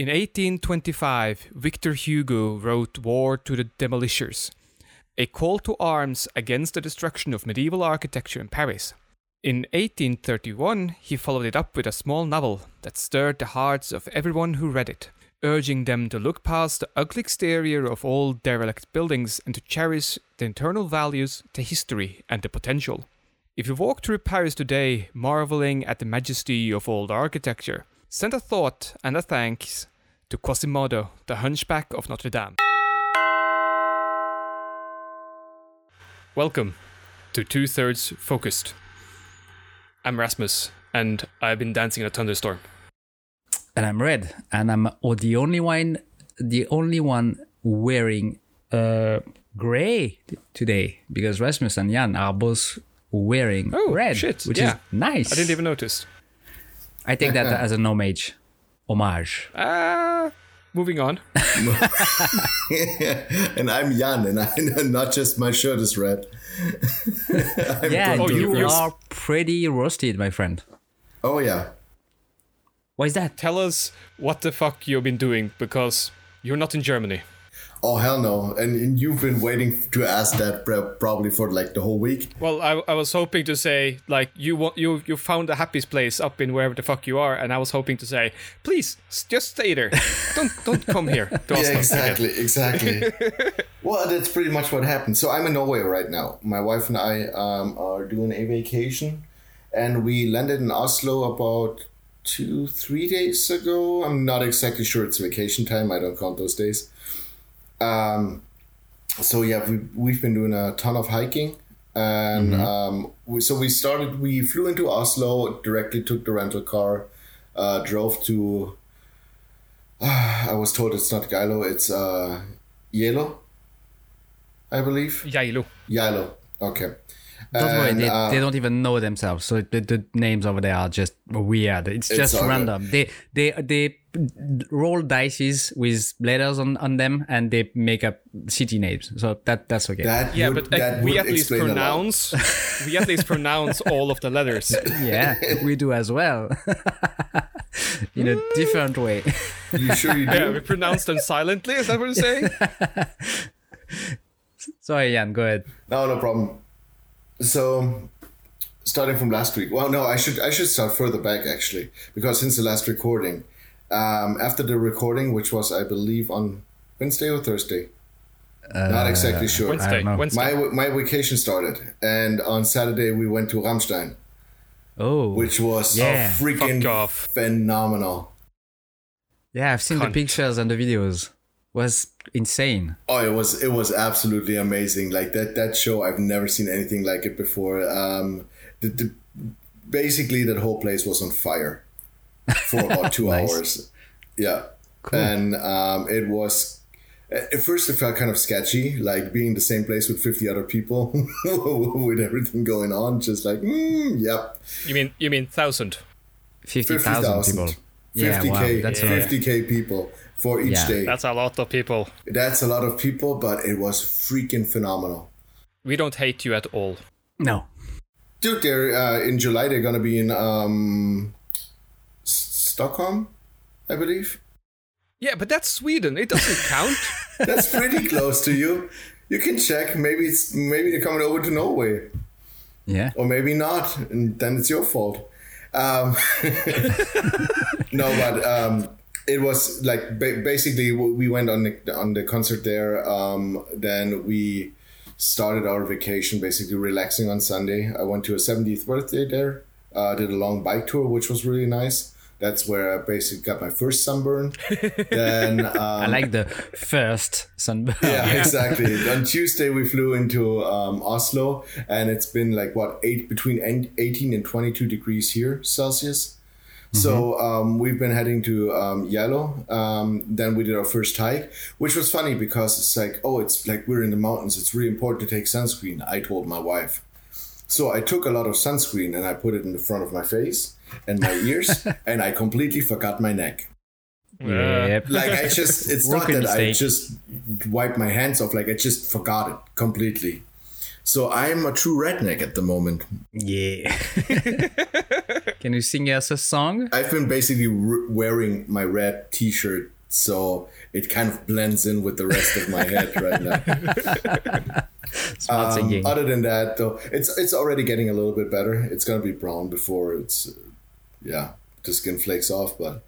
In 1825, Victor Hugo wrote War to the Demolishers, a call to arms against the destruction of medieval architecture in Paris. In 1831, he followed it up with a small novel that stirred the hearts of everyone who read it, urging them to look past the ugly exterior of old derelict buildings and to cherish the internal values, the history, and the potential. If you walk through Paris today, marveling at the majesty of old architecture, send a thought and a thanks to Quasimodo, the hunchback of Notre Dame. Welcome to Two Thirds Focused. I'm Rasmus, and I've been dancing in a thunderstorm. and I'm red, and I'm oh, the only one, the only one wearing uh gray today because Rasmus and Jan are both wearing Oh, red, shit, which yeah. is nice. I didn't even notice. I take that as an homage, homage. Ah, moving on. and I'm Jan, and I not just my shirt is red. I'm yeah, Oh, you you're- are pretty roasted, my friend. Oh yeah. Why is that? Tell us what the fuck you've been doing because you're not in Germany. Oh hell no! And, and you've been waiting to ask that probably for like the whole week. Well, I, I was hoping to say like you want you you found the happiest place up in wherever the fuck you are, and I was hoping to say please just stay there. don't don't come here. To Yeah, exactly, again." exactly. well, that's pretty much what happened. So I'm in Norway right now. My wife and I um, are doing a vacation, and we landed in Oslo about two, three days ago. I'm not exactly sure it's vacation time. I don't count those days. Um, so yeah, we we've been doing a ton of hiking, and um, we, so we started. We flew into Oslo directly, took the rental car, uh, drove to. I was told it's not Geilo, it's uh, Yelo, I believe. Geilo. Yalo. Okay. Don't worry, they, uh, they don't even know themselves. So the, the names over there are just weird. It's just good. random. They they they roll dices with letters on, on them and they make up city names. So that that's okay. That Yeah, would, but uh, that we at least explain a lot. pronounce we at least pronounce all of the letters. yeah, we do as well. In a different way. You sure you do? Yeah, we pronounce them silently. Is that what you're saying? Sorry, Jan, go ahead. No, no problem. So, starting from last week. Well, no, I should I should start further back actually, because since the last recording, um, after the recording, which was I believe on Wednesday or Thursday, not exactly sure. Wednesday. Wednesday. My my vacation started, and on Saturday we went to Rammstein, Oh, which was Yeah. freaking Fuck off. phenomenal. yeah, I've seen Cunt. the pictures and the videos. Was insane. Oh, it was it was absolutely amazing. Like that that show, I've never seen anything like it before. Um, the, the basically that whole place was on fire for about two Nice. hours. Yeah, and um, it was. At first, it felt kind of sketchy, like being in the same place with fifty other people with everything going on. Just like, mm, yep, You mean you mean thousand? Fifty fifty thousand thousand. people. 50k, wow, that's a lot. 50k people for each Yeah. day. That's a lot of people. That's a lot of people, but it was freaking phenomenal. We don't hate you at all. No, Dude, they're uh, in July. They're gonna be in um, S- Stockholm, I believe. Yeah, but that's Sweden. It doesn't count. That's pretty close to you. You can check. Maybe it's maybe they're coming over to Norway, yeah. or maybe not, and then it's your fault. Um, no, but um, it was like ba- basically we went on the on the concert there. Um, then we started our vacation, basically relaxing on Sunday. I went to a 70th birthday there. Uh, did a long bike tour, which was really nice. That's where I basically got my first sunburn. then um, I like the first sunburn. yeah, exactly. On Tuesday, we flew into um, Oslo, and it's been like what eight between eighteen and twenty two degrees here Celsius. So um, we've been heading to um, Yellow. Um, then we did our first hike, which was funny because it's like, oh, it's like we're in the mountains. It's really important to take sunscreen. I told my wife. So I took a lot of sunscreen and I put it in the front of my face and my ears, and I completely forgot my neck Yep. like I just it's not Rookie that I just wiped my hands off like I just forgot it completely. So I'm a true redneck at the moment. Yeah. Can you sing us a song? I've been basically r- wearing my red T-shirt, so it kind of blends in with the rest of my head right now. Smart Um, singing. other than that, though, it's it's already getting a little bit better. It's gonna be brown before it's, yeah, the skin flakes off. But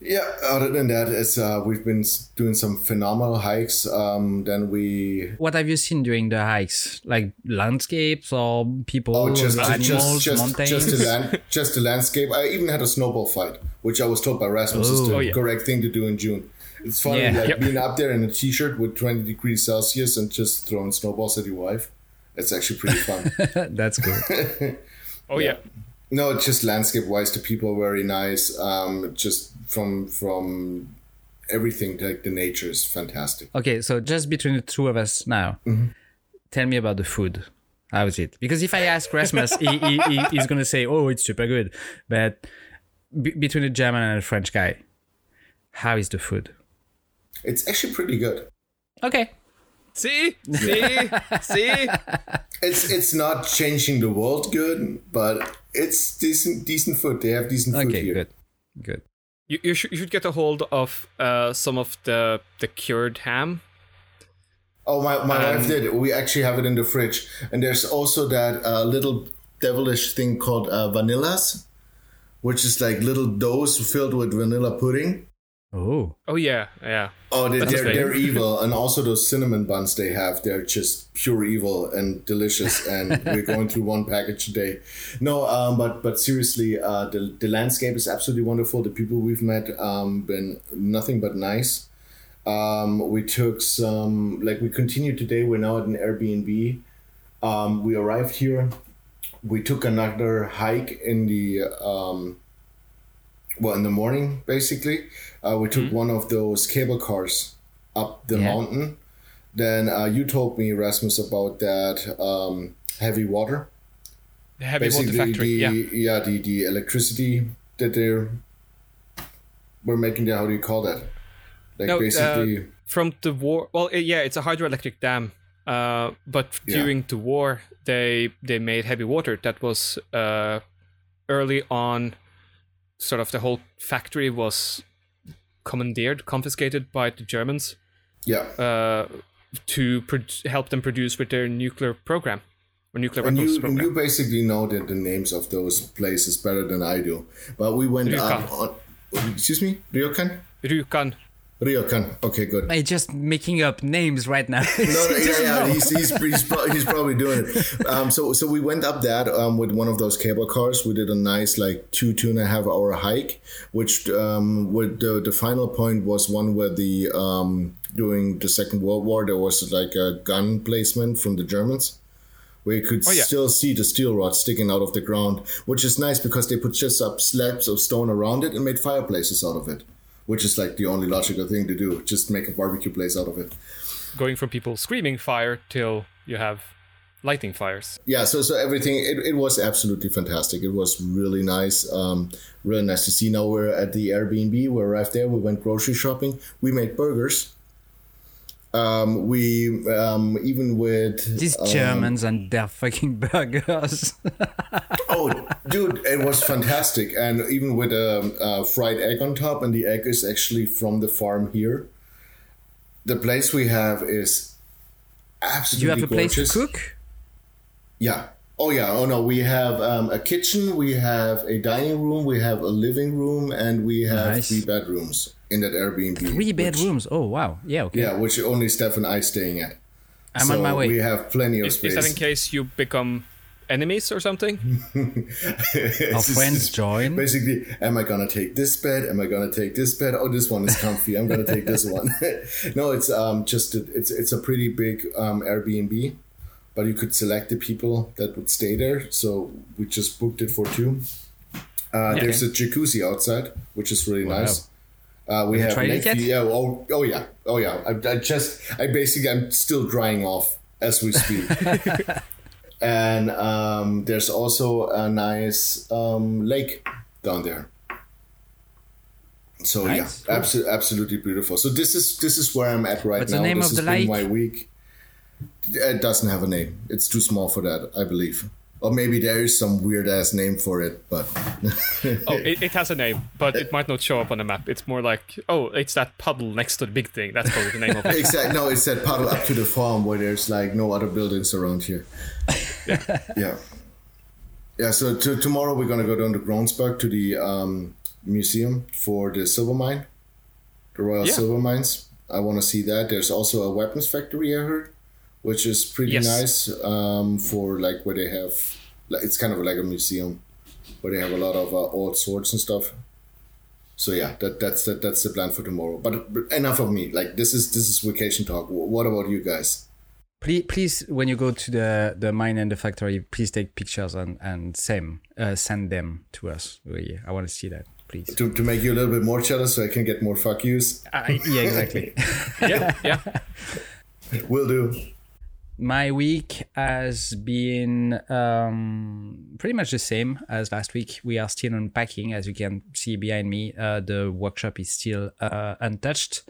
yeah, other than that, it's uh, we've been doing some phenomenal hikes. Um, then we What have you seen during the hikes? Like landscapes or people, oh just animals, just just mountains? just the land just the landscape. I even had a snowball fight, which I was told by Rasmus is the Oh, yeah. correct thing to do in June. It's funny, Yeah. like Yep. being up there in a t-shirt with 20 degrees Celsius and just throwing snowballs at your wife. It's actually pretty fun. That's cool. Oh yeah. No, just landscape wise, the people are very nice. Um, just from from everything, like the nature is fantastic. Okay, so just between the two of us now, Mm-hmm. tell me about the food. How is it? Because if I ask Rasmus, he, he, he, he's gonna say, "Oh, it's super good," but b- between a German and a French guy, how is the food? It's actually pretty good. Okay, See, see, see. It's it's not changing the world good, but it's decent decent food. They have decent food okay, here. good, good. You, you should you should get a hold of uh, some of the the cured ham. Oh, my, my Um, wife did. We actually have it in the fridge. And there's also that uh, little devilish thing called uh, vanillas, which is like little doughs filled with vanilla pudding. Oh, Oh yeah, yeah. Oh, they, they're, they're evil. And also those cinnamon buns they have, they're just pure evil and delicious. And we're going through one package a day. No, um, but but seriously, uh, the, the landscape is absolutely wonderful. The people we've met um, been nothing but nice. Um, we took some, like we continued today. We're now at an Airbnb. Um, we arrived here. We took another hike in the um, well in the morning basically uh, we took one of those cable cars up the Yeah. mountain then uh, you told me rasmus about that um, heavy water The heavy water basically factory. the Yeah. the, the electricity that they're we're making there how do you call that like No, uh, basically From the war. Well, uh, yeah, it's a hydroelectric dam. Uh, but Yeah. during the war, they they made heavy water. That was uh, early on. Sort of the whole factory was commandeered, confiscated by the Germans yeah uh, to pro- help them produce with their nuclear program or nuclear and weapons you, program. you basically know the, the names of those places better than I do. But we went Ryokan. up on. Excuse me? Ryokan? Rjukan. Ryokan. Okay, good. I just making up names right now. No, no, yeah, yeah, he's he's he's, pro- he's probably doing it. Um, so so we went up that um, with one of those cable cars. We did a nice like two two and a half hour hike, which um, with the the final point was one where the um, during the Second World War there was like a gun placement from the Germans. Where you could Oh, yeah. still see the steel rod sticking out of the ground, which is nice because they put just up slabs of stone around it and made fireplaces out of it, which is like the only logical thing to do. Just make a barbecue place out of it. Going from people screaming fire till you have lighting fires. yeah so so everything it, it was absolutely fantastic it was really nice um really nice to see now we're at the airbnb we arrived there we went grocery shopping we made burgers um we um even with These um, Germans and their fucking burgers. oh dude it was fantastic and even with a, a fried egg on top and the egg is actually from the farm here the place we have is absolutely you have a place to cook? Yeah. Oh yeah. Oh no. We have um, a kitchen. We have a dining room. We have a living room, and we have Nice. three bedrooms in that Airbnb. Three which- bedrooms. Oh wow. Yeah. Okay. yeah, which only Steph and I staying at. I'm so on my way. We have plenty of Is, space. is that in case you become enemies or something? Our friends join. Basically, am I gonna take this bed? Am I gonna take this bed? Oh, this one is comfy. I'm gonna take this one. no, it's um just a, it's it's a pretty big um Airbnb, but you could select the people that would stay there. So we just booked it for two. Uh, there's a jacuzzi outside, which is really nice. Uh, we have tried it yet? Yeah. Oh, oh yeah. Oh yeah. I, I just I basically I'm still drying off as we speak. and um, there's also a nice um, lake down there. So Nice. yeah, absolutely, absolutely beautiful. So this is this is where I'm at right What's the now. name this of the lake? my week. It doesn't have a name. It's too small for that, I believe. Or maybe there is some weird ass name for it, but Oh, it, it has a name, but it might not show up on the map. It's more like, oh, it's that puddle next to the big thing. That's probably the name of it. exactly. No, it's that puddle up to the farm where there's like no other buildings around here. Yeah. Yeah. Yeah, so to, tomorrow we're gonna go down to Kongsberg to the um, museum for the silver mine, the Royal Yeah. Silver Mines. I want to see that. There's also a weapons factory I heard, which is pretty Yes. nice um, for like where they have, like it's kind of like a museum where they have a lot of uh, old swords and stuff. So yeah, that that's that, that's the plan for tomorrow. But, but enough of me. Like this is this is vacation talk. Wh- What about you guys? Please, please, when you go to the, the mine and the factory, please take pictures and and send uh, send them to us. We, I want to see that, please. To, to make you a little bit more jealous, so I can get more fuck yous. I, yeah, exactly. yeah, yeah. Will do. My week has been um, pretty much the same as last week. We are still unpacking, as you can see behind me. Uh, the workshop is still uh, untouched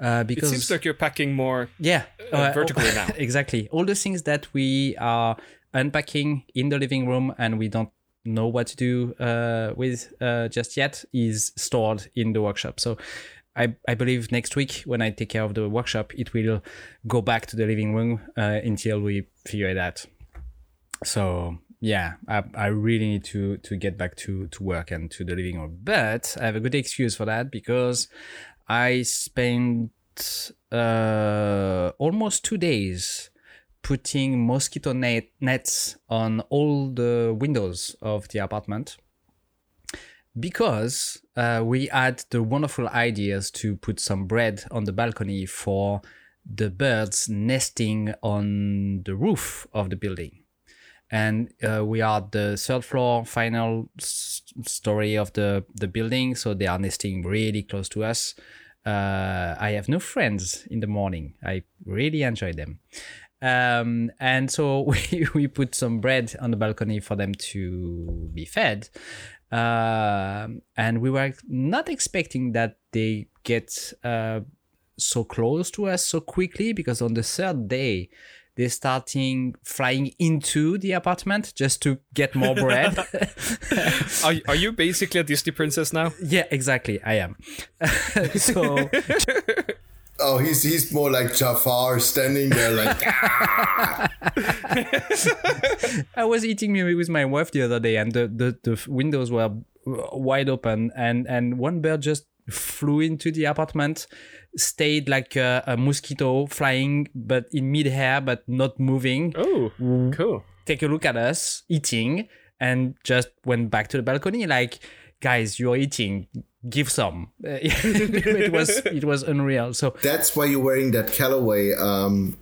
uh, It because seems like you're packing more. yeah, uh, vertically now. exactly. All the things that we are unpacking in the living room and we don't know what to do uh, with uh, just yet is stored in the workshop. So I, I believe next week when I take care of the workshop, it will go back to the living room uh, until we figure it out. So yeah, I, I really need to to get back to to work and to the living room. But I have a good excuse for that because I spent uh, almost two days putting mosquito net nets on all the windows of the apartment because uh, we had the wonderful ideas to put some bread on the balcony for the birds nesting on the roof of the building. And uh, we are the third floor final s- story of the the building so they are nesting really close to us. Uh, i have no friends in the morning. I really enjoy them. Um, and so we, we put some bread on the balcony for them to be fed um and we were not expecting that they get uh, so close to us so quickly because on the third day they're starting flying into the apartment just to get more bread. Are, are you basically a Disney princess now? yeah, exactly. I am. so Oh, he's he's more like Jafar standing there like "Ah." I was eating me with my wife the other day, and the, the, the windows were wide open, and, and one bird just flew into the apartment, stayed like a, a mosquito flying, but in midair, but not moving. Oh, cool. Take a look at us eating, and just went back to the balcony like, guys, you're eating. Give some. it was it was unreal. So That's why you're wearing that Callaway um,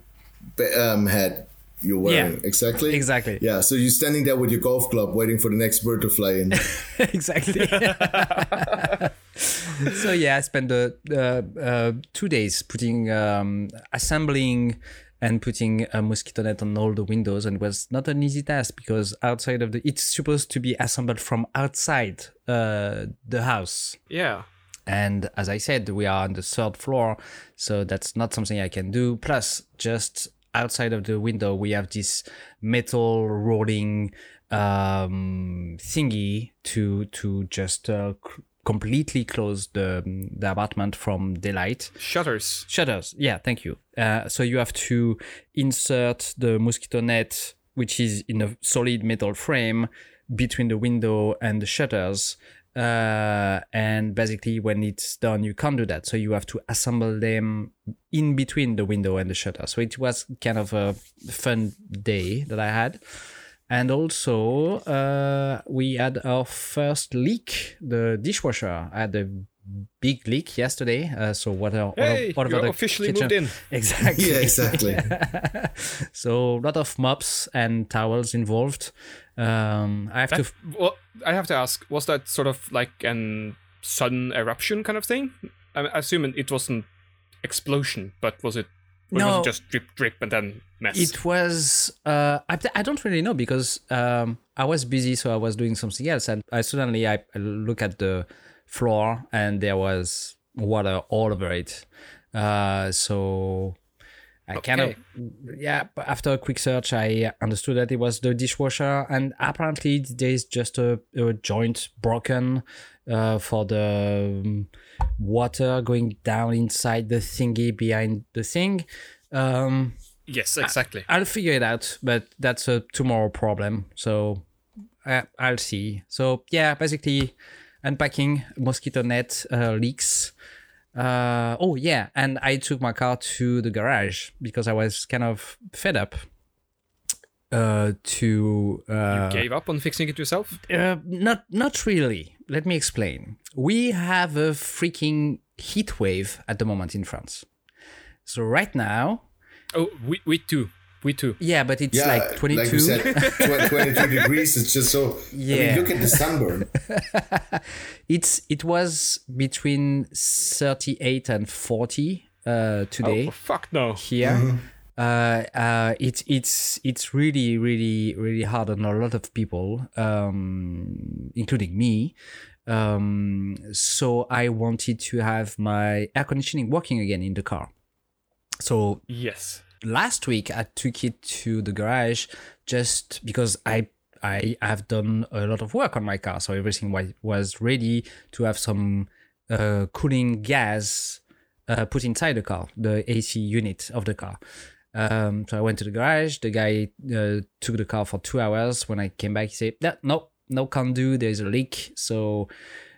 um hat you're wearing. Yeah, exactly. exactly. Yeah. So you're standing there with your golf club, waiting for the next bird to fly in. exactly. so yeah, I spent the uh, uh, two days putting um, assembling and putting a mosquito net on all the windows, and it was not an easy task because outside of the it's supposed to be assembled from outside uh, the house. Yeah. And as I said, we are on the third floor, so that's not something I can do. Plus, just outside of the window, we have this metal rolling um, thingy to to just uh, c- completely close the the apartment from daylight. Shutters. Shutters. Yeah, thank you. Uh, so you have to insert the mosquito net, which is in a solid metal frame, between the window and the shutters. Uh, and basically, when it's done, you can't do that. So you have to assemble them in between the window and the shutter. So it was kind of a fun day that I had. And also, uh, we had our first leak. The dishwasher had a big leak yesterday. Uh, so what are Hey, what about the officially kitchen? moved in. Exactly. yeah, exactly. so a lot of mops and towels involved. Um, I have to. That, well, I have to ask, was that sort of like an sudden eruption kind of thing? I'm assuming it wasn't explosion, but was it? Or No. just drip, drip, and then mess? It was. Uh, I, I don't really know because um, I was busy, so I was doing something else, and I suddenly I, I look at the floor and there was water all over it. Uh, so I kind of, yeah, but after a quick search, I understood that it was the dishwasher, and apparently there's just a, a joint broken uh, for the um, water going down inside the thingy behind the thing. Um, Yes, exactly. I'll figure it out, but that's a tomorrow problem. So uh, I'll see. So yeah, basically unpacking mosquito net uh, leaks. Uh, oh yeah, and I took my car to the garage because I was kind of fed up. Uh, to uh, Gave up on fixing it yourself? uh, not not really. Let me explain. We have a freaking heat wave at the moment in France. So right now, Oh, we, we too. We too. yeah, but it's Yeah, like 22. Like said, 22 degrees. It's just so. I Yeah. mean, look at the sunburn. It's it was between 38 and 40 uh, today Oh, fuck no. here. Uh, uh, it's it's it's really really really hard on a lot of people, um, including me. Um, so I wanted to have my air conditioning working again in the car. So Yes. last week I took it to the garage just because I I have done a lot of work on my car, so everything was was ready to have some uh, cooling gas uh, put inside the car, the AC unit of the car. Um, so I went to the garage. The guy uh, took the car for two hours. When I came back, he said, "No, no, no, can do. There's a leak, so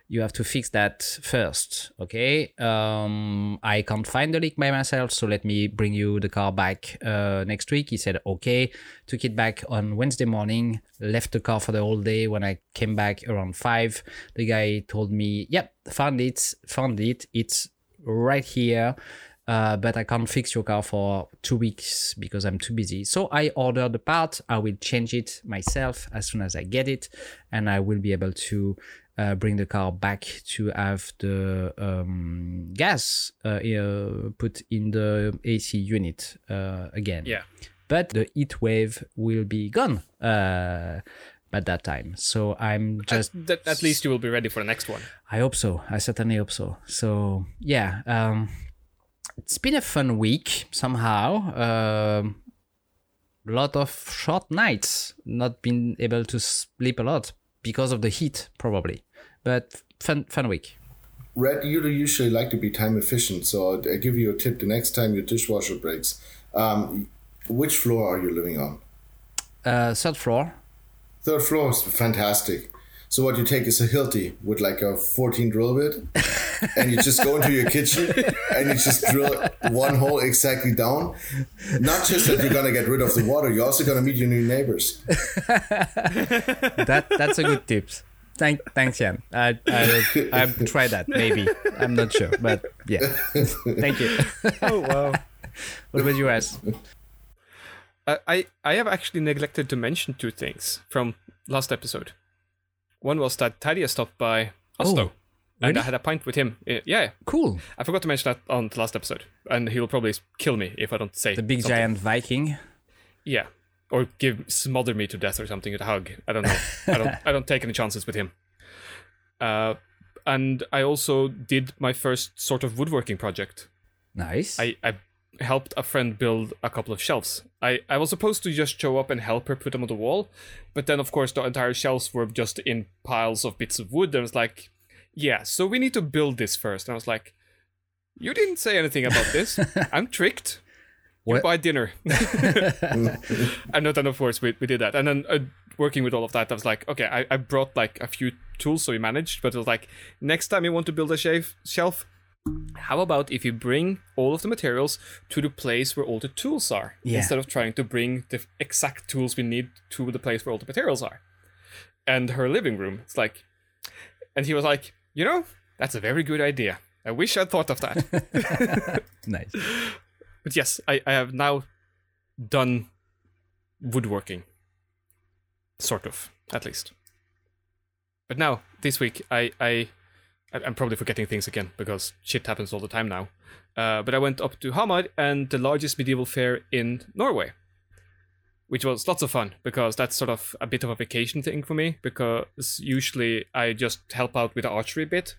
you have to fix that first okay? Um i can't find the leak by myself so let me bring you the car back uh, next week. He said okay. Took it back on wednesday morning left the car for the whole day. When i came back around five the guy told me yep found it found it. It's right here uh, but I can't fix your car for two weeks because I'm too busy. So I ordered the part. I will change it myself as soon as I get it, and I will be able to uh, bring the car back to have the um, gas uh, uh, put in the AC unit uh, again. Yeah. But the heat wave will be gone uh, at that time. So I'm just That, at least you will be ready for the next one. I hope so. I certainly hope so. So yeah, um, it's been a fun week somehow. Um, lot of short nights, not been able to sleep a lot because of the heat, probably. But fun, fun week. Red, you usually like to be time efficient, so I give you a tip the next time your dishwasher breaks. Um, which floor are you living on? Uh, third floor. Third floor is fantastic. So what you take is a Hilti with like a 14 drill bit, and you just go into your kitchen and you just drill one hole exactly down. Not just that you're gonna get rid of the water, you're also gonna meet your new neighbors. That that's a good tip. Thank, thanks, Jan. I I I'll try that maybe. I'm not sure, but yeah. Thank you. Oh, wow. What about you guys? I, I I have actually neglected to mention two things from last episode. One was that Tadia stopped by Oslo, and really? I had a pint with him. Yeah, Cool. I forgot to mention that on the last episode, and he'll probably kill me if I don't say The big something. giant Viking. Yeah, or give smother me to death or something with a hug. I don't know. I don't. I don't take any chances with him. Uh, and I also did my first sort of woodworking project. Nice. I, I helped a friend build a couple of shelves. I, I was supposed to just show up and help her put them on the wall, but then of course the entire shelves were just in piles of bits of wood. And I was like, yeah, so we need to build this first. And I was like, you didn't say anything about this. I'm tricked. You buy dinner. and then of course we, we did that. And then uh, working with all of that, I was like, okay, I, I brought like a few tools so we managed, but it was like, next time you want to build a shelf, shelf, how about if you bring all of the materials to the place where all the tools are Yeah. instead of trying to bring the exact tools we need to the place where all the materials are? And her living room, it's like, and he was like, you know, that's a very good idea. I wish I'd thought of that. nice. but yes, I, I have now done woodworking. Sort of, at least. But now, this week, I, I I- I'm probably forgetting things again because shit happens all the time now. Uh, but I went up to Hamar and the largest medieval fair in Norway, which was lots of fun because that's sort of a bit of a vacation thing for me because usually I just help out with the archery bit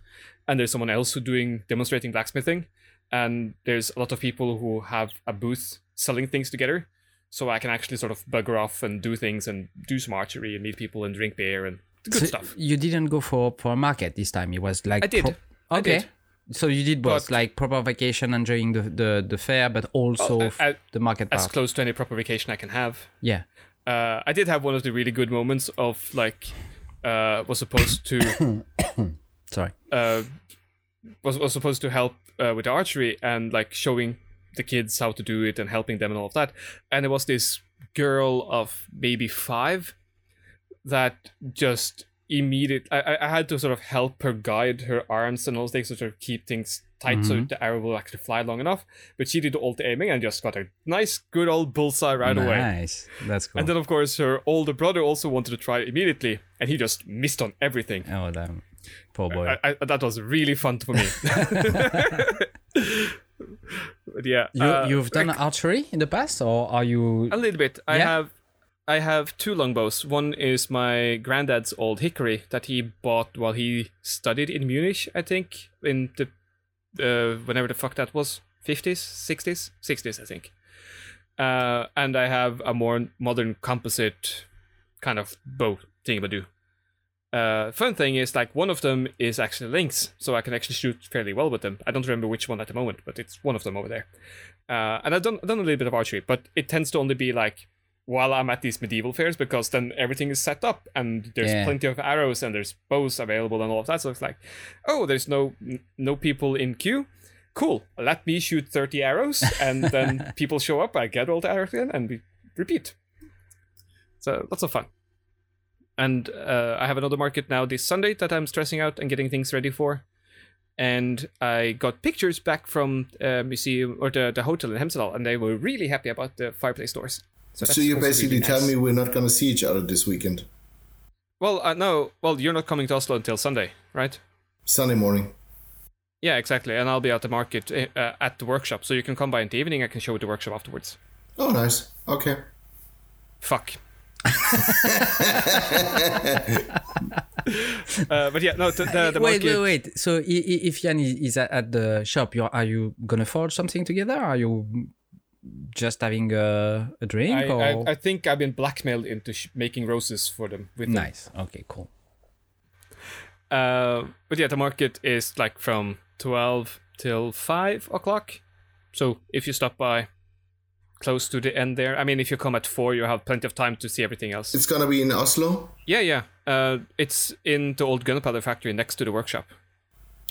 and there's someone else who doing demonstrating blacksmithing and there's a lot of people who have a booth selling things together. So I can actually sort of bugger off and do things and do some archery and meet people and drink beer and good So stuff. You didn't go for for a market this time. It was like I did. pro- I okay. did. So you did both, But- like proper vacation, enjoying the the, the fair, but also Well, I- the market As part. close to any proper vacation I can have. yeah. uh, I did have one of the really good moments of like uh, was supposed to Sorry. uh, was was supposed to help uh, with archery and like showing the kids how to do it and helping them and all of that. And there was this girl of maybe five that just immediate. I, I- had to sort of help her guide her arms and all those things to sort of keep things tight so the arrow will actually fly long enough. But she did all the aiming and just got a nice, good old bullseye right away. Nice. That's cool. And then, of course, her older brother also wanted to try immediately, and he just missed on everything. oh damn. Poor boy. I, I, that was really fun for me. but yeah, you uh, you've done archery in the past, or are you? a little bit. I Yeah. have, I have two longbows. One is my granddad's old hickory that he bought while he studied in Munich, I think, in the uh, whenever the fuck that was, fifties, sixties, sixties, I think. Uh, and I have a more modern composite kind of bow thingamadoo. Uh, fun thing is like one of them is actually links, so I can actually shoot fairly well with them. I don't remember which one at the moment, but it's one of them over there. Uh, and I've done done a little bit of archery, but it tends to only be like while I'm at these medieval fairs because then everything is set up and there's Yeah. plenty of arrows and there's bows available and all of that. So it's like, oh, there's no no people in queue. Cool. Let me shoot thirty arrows, and then people show up. I get all the arrows in, and we repeat. So lots of fun. And uh, I have another market now this Sunday that I'm stressing out and getting things ready for. And I got pictures back from uh, museum or the, the hotel in Hemsedal, and they were really happy about the fireplace doors. So, that's you also basically really tell nice. me we're not going to see each other this weekend, Well, uh, no. Well, you're not coming to Oslo until Sunday, right? Sunday morning. Yeah, exactly. And I'll be at the market uh, at the workshop, so you can come by in the evening. I can show you the workshop afterwards. Oh, nice. Okay. Fuck. uh, but yeah, no. The, the, the wait, market, wait, wait. So i- i- if Jan is is at- at the shop, are you gonna forge something together? Are you just having a, a drink? I, or? I, I think I've been blackmailed into sh- making roses for them. With them. nice. Okay, cool. Uh, but yeah, the market is like from twelve till five o'clock. So if you stop by, close to the end there. I mean, if you come at four, you have plenty of time to see everything else. It's going to be in Oslo. Yeah, yeah. Uh, it's in the old gunpowder factory next to the workshop.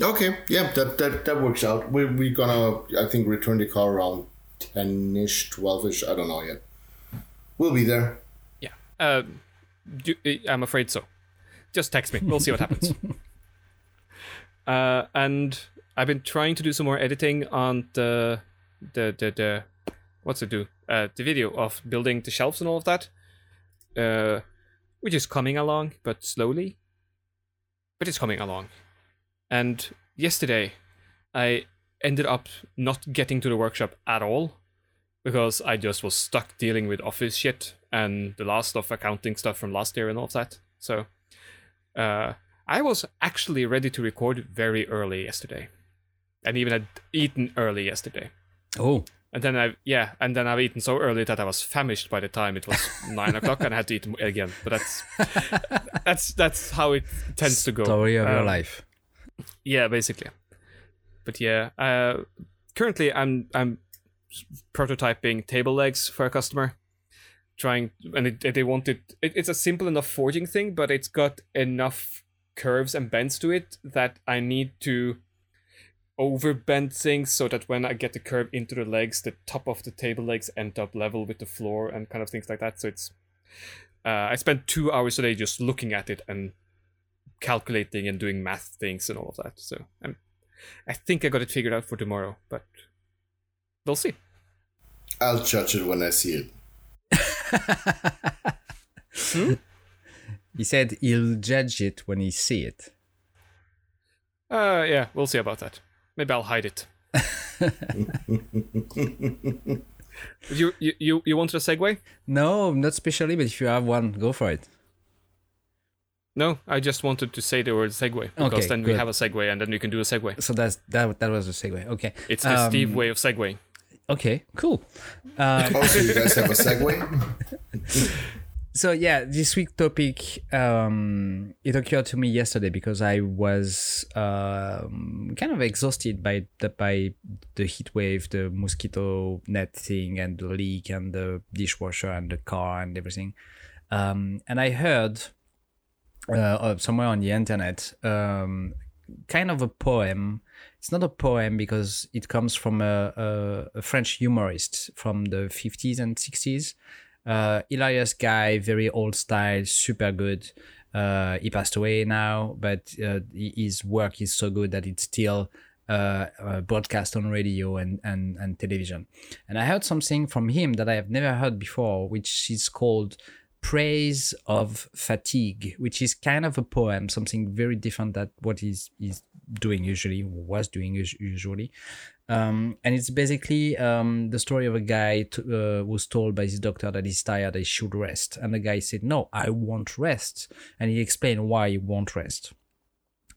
Okay. Yeah, that that, that works out. We're, we're going to, I think, return the car around 10 ish, 12 ish. I don't know yet. We'll be there. Yeah. Uh, do, I'm afraid so. Just text me. We'll see what happens. uh, and I've been trying to do some more editing on the the the, the what's it do? Uh, the video of building the shelves and all of that. Uh, which is coming along, but slowly. But it's coming along. And yesterday, I ended up not getting to the workshop at all because I just was stuck dealing with office shit and the last of accounting stuff from last year and all of that. So uh, I was actually ready to record very early yesterday, and even had eaten early yesterday. Oh, And then I yeah, and then I've eaten so early that I was famished by the time it was nine o'clock, and I had to eat again. But that's that's that's how it tends to go. story of your Um, life. yeah, basically. But yeah, uh, currently I'm I'm prototyping table legs for a customer, trying and it, they wanted it, it's a simple enough forging thing, but it's got enough curves and bends to it that I need to overbend things so that when I get the curve into the legs, the top of the table legs end up level with the floor and kind of things like that. So it's uh, I spent two hours a day just looking at it and calculating and doing math things and all of that. So I'm, I think I got it figured out for tomorrow, but we'll see. I'll judge it when I see it. He said he'll judge it when he see it. Uh, yeah, we'll see about that. Maybe I'll hide it. you, you you you wanted a segue? No, not specially, but if you have one, go for it. No, I just wanted to say the word segue because Okay, then we good. have a segue and then you can do a segue. So that's that. That was a segue. Okay. It's the Um, Steve way of segue. Okay. Cool. Uh, Oh, so you guys have a segue? so yeah, this week topic um, it occurred to me yesterday because I was um, kind of exhausted by the by the heat wave, the mosquito net thing, and the leak, and the dishwasher, and the car, and everything. Um, and I heard uh, uh, somewhere on the internet um, kind of a poem. It's not a poem because it comes from a, a, a French humorist from the 50s and 60s uh, hilarious guy, very old style, super good. Uh, he passed away now, but uh, his work is so good that it's still uh, uh, broadcast on radio and, and, and television. And I heard something from him that I have never heard before, which is called Praise of Fatigue, which is kind of a poem, something very different than what he's, he's doing usually, was doing usually. Um, and it's basically um, the story of a guy t- uh, who's told by his doctor that he's tired, he should rest. And the guy said, No, I won't rest. And he explained why he won't rest.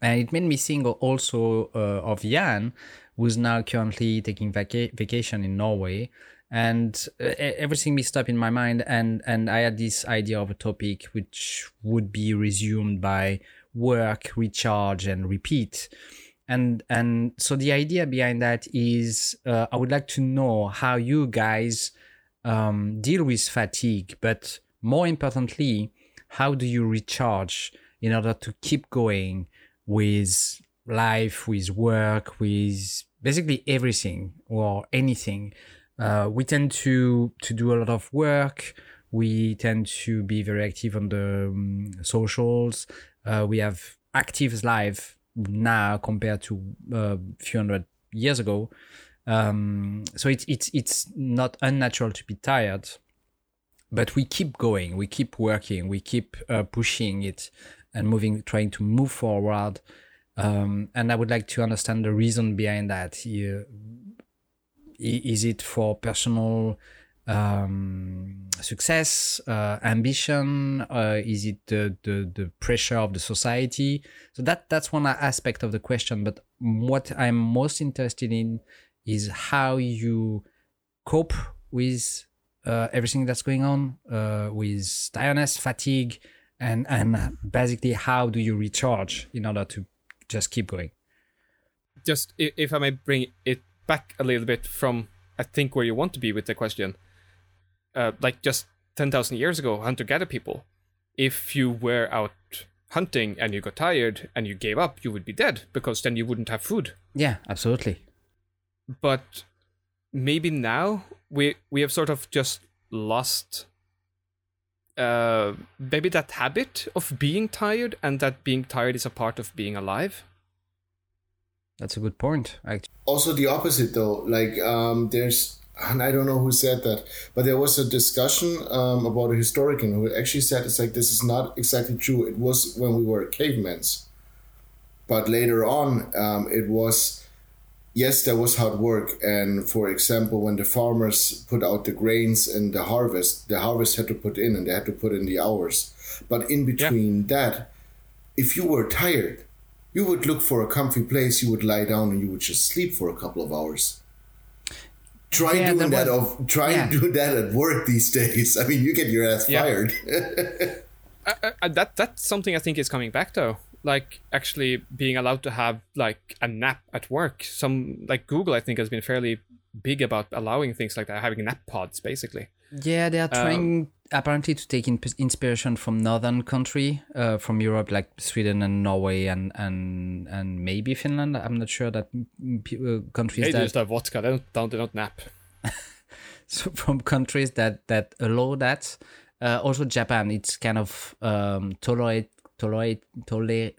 And it made me think also uh, of Jan, who's now currently taking vaca- vacation in Norway. And uh, everything mixed up in my mind. And, and I had this idea of a topic which would be resumed by work, recharge, and repeat and and so the idea behind that is uh, i would like to know how you guys um, deal with fatigue but more importantly how do you recharge in order to keep going with life with work with basically everything or anything uh, we tend to to do a lot of work we tend to be very active on the um, socials uh, we have active life now compared to a uh, few hundred years ago. Um, so it's it's it's not unnatural to be tired, but we keep going, we keep working, we keep uh, pushing it and moving, trying to move forward. Um, and I would like to understand the reason behind that. You- Is it for personal um, success, uh, ambition? Uh, is it the, the the pressure of the society? So that that's one aspect of the question. But what I'm most interested in is how you cope with uh, everything that's going on, uh, with tiredness, fatigue, and and basically how do you recharge in order to just keep going. Just if I may bring it back a little bit from I think where you want to be with the question. Uh, like just ten thousand years ago, hunter-gatherer people, if you were out hunting and you got tired and you gave up, you would be dead because then you wouldn't have food. Yeah, absolutely. but maybe now we we have sort of just lost uh maybe that habit of being tired and that being tired is a part of being alive That's a good point. Actually. Also the opposite though like um, there's and i don't know who said that but there was a discussion um, about a historian who actually said it's like this is not exactly true. It was when we were cavemans but later on um, it was yes there was hard work. And for example when the farmers put out the grains and the harvest the harvest had to put in and they had to put in the hours. But in between that if you were tired you would look for a comfy place, you would lie down and you would just sleep for a couple of hours. Try Yeah, doing that was- of try yeah. doing that at work these days. I mean you get your ass Yeah. fired. uh, uh, that that's something i think is coming back though like actually being allowed to have like a nap at work some like google i think has been fairly big about allowing things like that having nap pods basically Yeah, they are Um, trying apparently to take in- inspiration from northern country, uh, from Europe, like Sweden and Norway and and and maybe Finland. I'm not sure that p- uh, countries they that just have vodka they don't, don't they don't nap so from countries that that allow that. Uh, also Japan, it's kind of um, tolerate tolerate tolerate.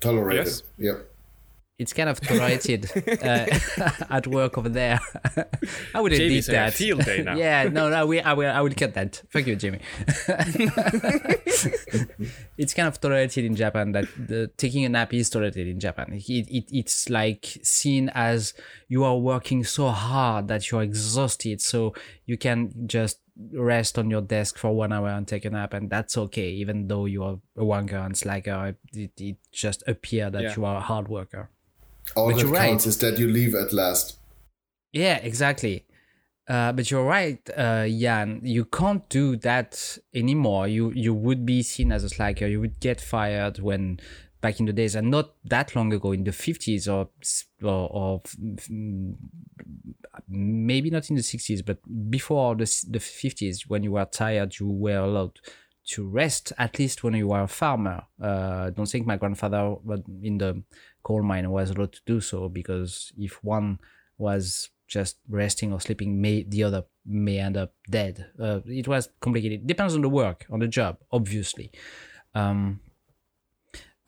Tolerated. Yes. Yep. It's kind of tolerated uh, at work over there. I would edit Jamie's having that. field day now. yeah, no, no, we, I will, I will cut that. Thank you, Jamie. it's kind of tolerated in Japan that the taking a nap is tolerated in Japan. It, it, it's like seen as you are working so hard that you're exhausted, so you can just rest on your desk for one hour and take a nap, and that's okay, even though you are a wanker and slacker. It, it just appear that Yeah. you are a hard worker. All But that you're right. is that you leave at last. Yeah, exactly. Uh, but you're right, uh, Jan. You can't do that anymore. You you would be seen as a slacker. You would get fired when back in the days, and not that long ago, in the fifties or or, or f- maybe not in the sixties, but before the the fifties, when you were tired, you were allowed to rest. At least when you were a farmer. Uh, don't think my grandfather, but in the coal mine, was allowed to do so because if one was just resting or sleeping, may the other may end up dead. Uh, it was complicated. Depends on the work, on the job, obviously. Um,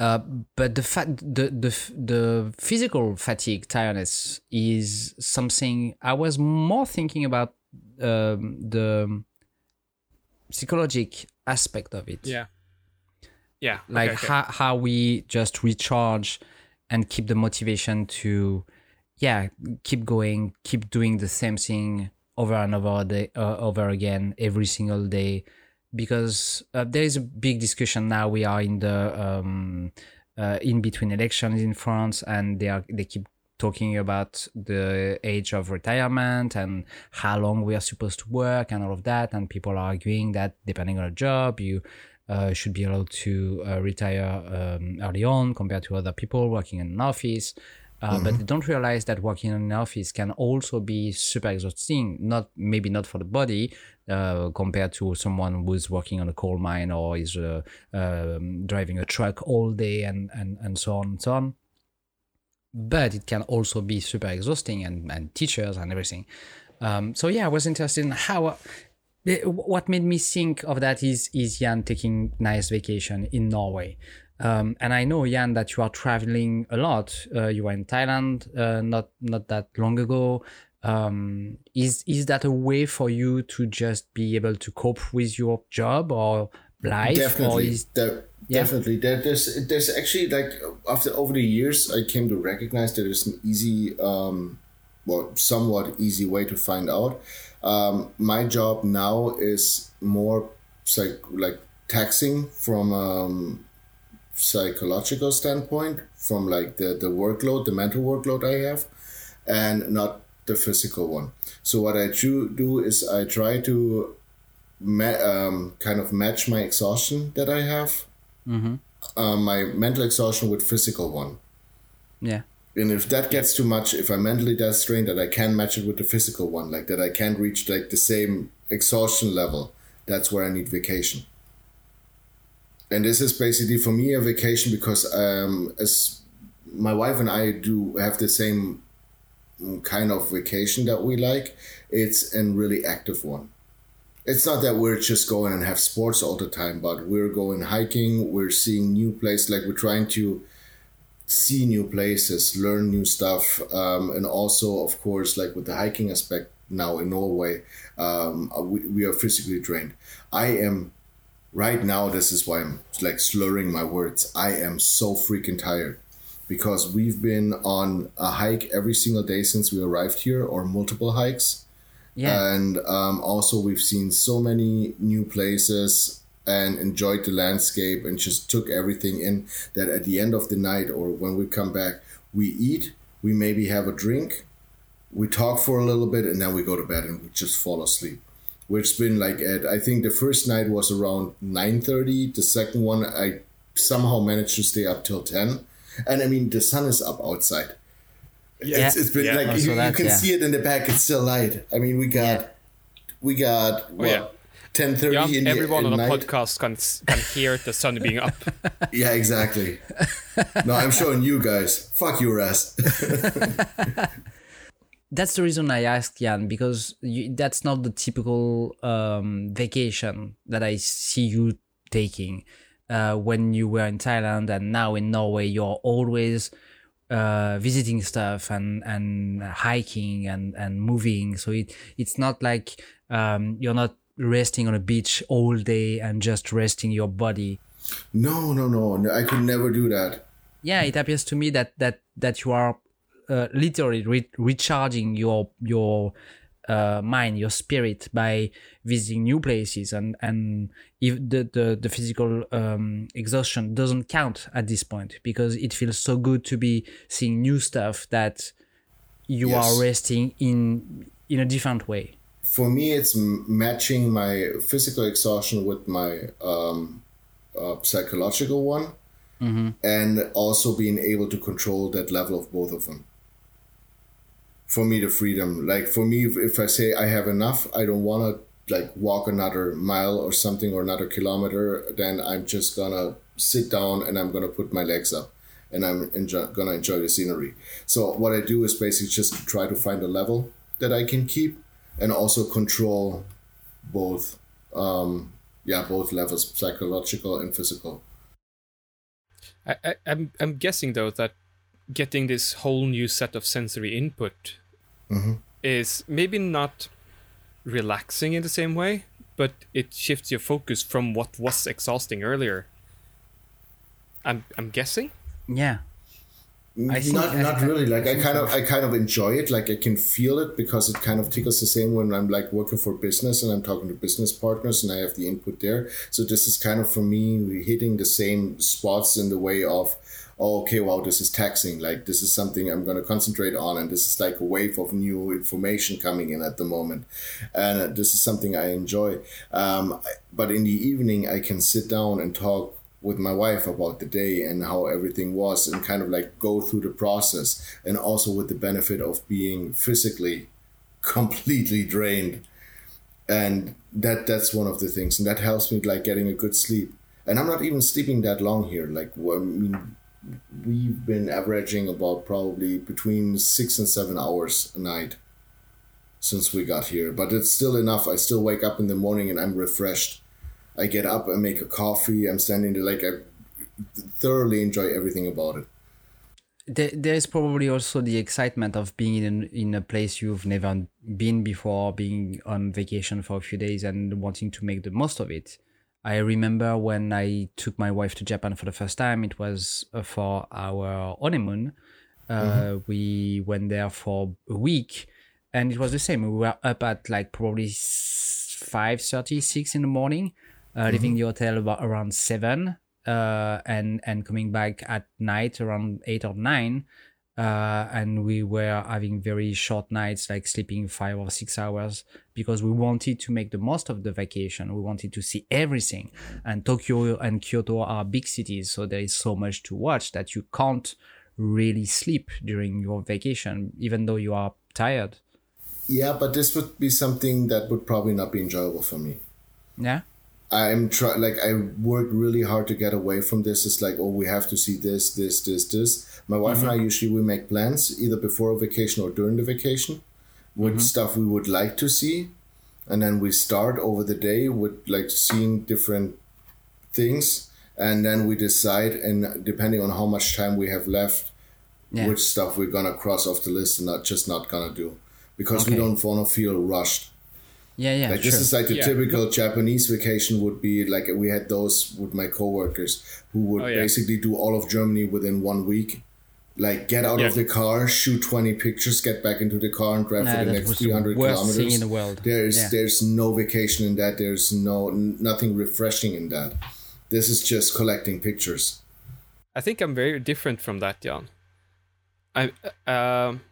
uh, but the fact, the the the physical fatigue, tiredness, is something I was more thinking about um, the psychologic aspect of it Yeah. Yeah. like okay, okay. how how we just recharge and keep the motivation to yeah keep going keep doing the same thing over and over day, uh, over again every single day. Because uh, there is a big discussion now we are in the um, uh, in between elections in France and they are they keep talking about the age of retirement and how long we are supposed to work and all of that. And people are arguing that depending on a job you uh, should be allowed to uh, retire um, early on compared to other people working in an office. Uh, But they don't realize that working in an office can also be super exhausting. Not maybe not for the body uh, compared to someone who's working on a coal mine or is uh, um, driving a truck all day and, and, and so on and so on. But it can also be super exhausting and, and teachers and everything. Um, so yeah, I was interested in how what made me think of that is is Jan taking nice vacation in Norway. Um, and I know Jan that you are traveling a lot. Uh, you were in Thailand uh, not not that long ago. Um, is is that a way for you to just be able to cope with your job or life, definitely is De- Yeah. definitely there, there's there's actually like after over the years i came to recognize that there's an easy um well somewhat easy way to find out um my job now is more psych like taxing from um psychological standpoint from like the the workload the mental workload i have and not the physical one. So what i do do is i try to ma- um, kind of match my exhaustion that I have, um, my mental exhaustion with physical one. yeah And if that gets too much, if I'm mentally that strained that I can't match it with the physical one, like that I can't reach like the same exhaustion level, that's where I need vacation. And this is basically for me a vacation because um, as my wife and I do have the same kind of vacation that we like, it's a really active one it's not that we're just going and have sports all the time, but we're going hiking, we're seeing new places, like we're trying to see new places, learn new stuff, um, and also, of course, like with the hiking aspect now in Norway, um, we, we are physically drained. I am right now. This is why I'm like slurring my words. I am so freaking tired because we've been on a hike every single day since we arrived here, or multiple hikes yeah and um, also we've seen so many new places and enjoyed the landscape and just took everything in that at the end of the night or when we come back we eat we maybe have a drink we talk for a little bit and then we go to bed and we just fall asleep which been like at i think the first night was around 9.30 the second one i somehow managed to stay up till 10 and i mean the sun is up outside Yeah. it's, it's been Yeah. like Oh, you, so you that, can yeah. see it in the back it's still light i mean we got we got what, yeah. 10.30 Yeah, in the everyone in on a podcast can can hear the sun being up. yeah exactly no i'm showing you guys fuck your ass that's the reason I asked Jan because you, that's not the typical um, vacation that I see you taking. Uh, when you were in Thailand and now in Norway, you're always uh, visiting stuff and and hiking and and moving. So it it's not like um, you're not resting on a beach all day and just resting your body. no no no no, i could never do that yeah it appears to me that that that you are uh, literally re- recharging your your uh, mind, your spirit by visiting new places, and and if the the, the physical um, exhaustion doesn't count at this point because it feels so good to be seeing new stuff that you Yes. are resting in in a different way. For me it's m- matching my physical exhaustion with my um, uh, psychological one and also being able to control that level of both of them. For me the freedom like for me if, if i say i have enough i don't want to like walk another mile or something or another kilometer then i'm just gonna sit down and i'm gonna put my legs up and i'm enjoy, gonna enjoy the scenery. So what i do is basically just try to find a level that i can keep and also control both um yeah both levels psychological and physical I, I, I'm I'm guessing though that getting this whole new set of sensory input is maybe not relaxing in the same way, but it shifts your focus from what was exhausting earlier. I'm I'm guessing. Yeah. I not not really. Like i kind of i kind of enjoy it. Like i can feel it because it kind of tickles the same when i'm like working for business and i'm talking to business partners and i have the input there. So this is kind of for me hitting the same spots in the way of oh okay wow this is taxing. Like this is something i'm going to concentrate on and this is like a wave of new information coming in at the moment. And uh, this is something i enjoy. Um, but in the evening i can sit down and talk with my wife about the day and how everything was and kind of like go through the process and also with the benefit of being physically completely drained. And that that's one of the things. And that helps me like getting a good sleep. And i'm not even sleeping that long here. Like i mean we've been averaging about probably between six and seven hours a night since we got here. But it's still enough. I still wake up in the morning and i'm refreshed I get up, I make a coffee, I'm standing there, like, I thoroughly enjoy everything about it. there, there is probably also the excitement of being in in a place you've never been before, being on vacation for a few days and wanting to make the most of it. I remember when I took my wife to Japan for the first time. It was uh, for our honeymoon. Uh, We went there for a week, and it was the same. We were up at like probably five thirty, six in the morning, uh, leaving the hotel about around seven, uh, and and coming back at night around eight or nine. Uh, and we were having very short nights, like sleeping five or six hours, because we wanted to make the most of the vacation. We wanted to see everything. And Tokyo and Kyoto are big cities, so there is so much to watch that you can't really sleep during your vacation, even though you are tired. Yeah, but this would be something that would probably not be enjoyable for me. Yeah. I'm try like I work really hard to get away from this. It's like, oh, we have to see this, this, this, this. My wife and I mm-hmm. usually we make plans either before a vacation or during the vacation with mm-hmm. stuff we would like to see, and then we start over the day with like seeing different things, and then we decide, and depending on how much time we have left, Yeah. which stuff we're gonna cross off the list and not just not gonna do, because we don't want to feel rushed. Yeah, yeah. Like sure. this is like the Yeah. typical Japanese vacation would be like we had those with my coworkers who would Oh, yeah. basically do all of Germany within one week. Like get out of the car, shoot twenty pictures, get back into the car and drive Nah, for the that next was the three hundred worst kilometers. thing in the world. There's Yeah. there's no vacation in that. There's no n- nothing refreshing in that. This is just collecting pictures. I think I'm very different from that, Jan. I um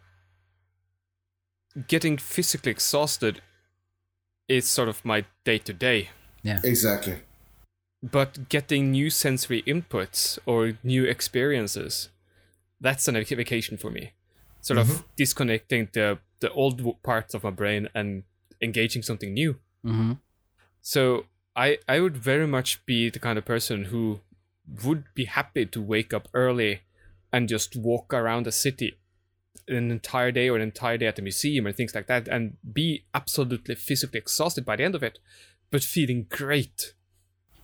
getting physically exhausted is sort of my day to day, Yeah. Exactly. but getting new sensory inputs or new experiences, that's an vacation for me. Sort of disconnecting the the old parts of my brain and engaging something new. hmm So I I would very much be the kind of person who would be happy to wake up early and just walk around the city an entire day or an entire day at the museum and things like that and be absolutely physically exhausted by the end of it, but feeling great.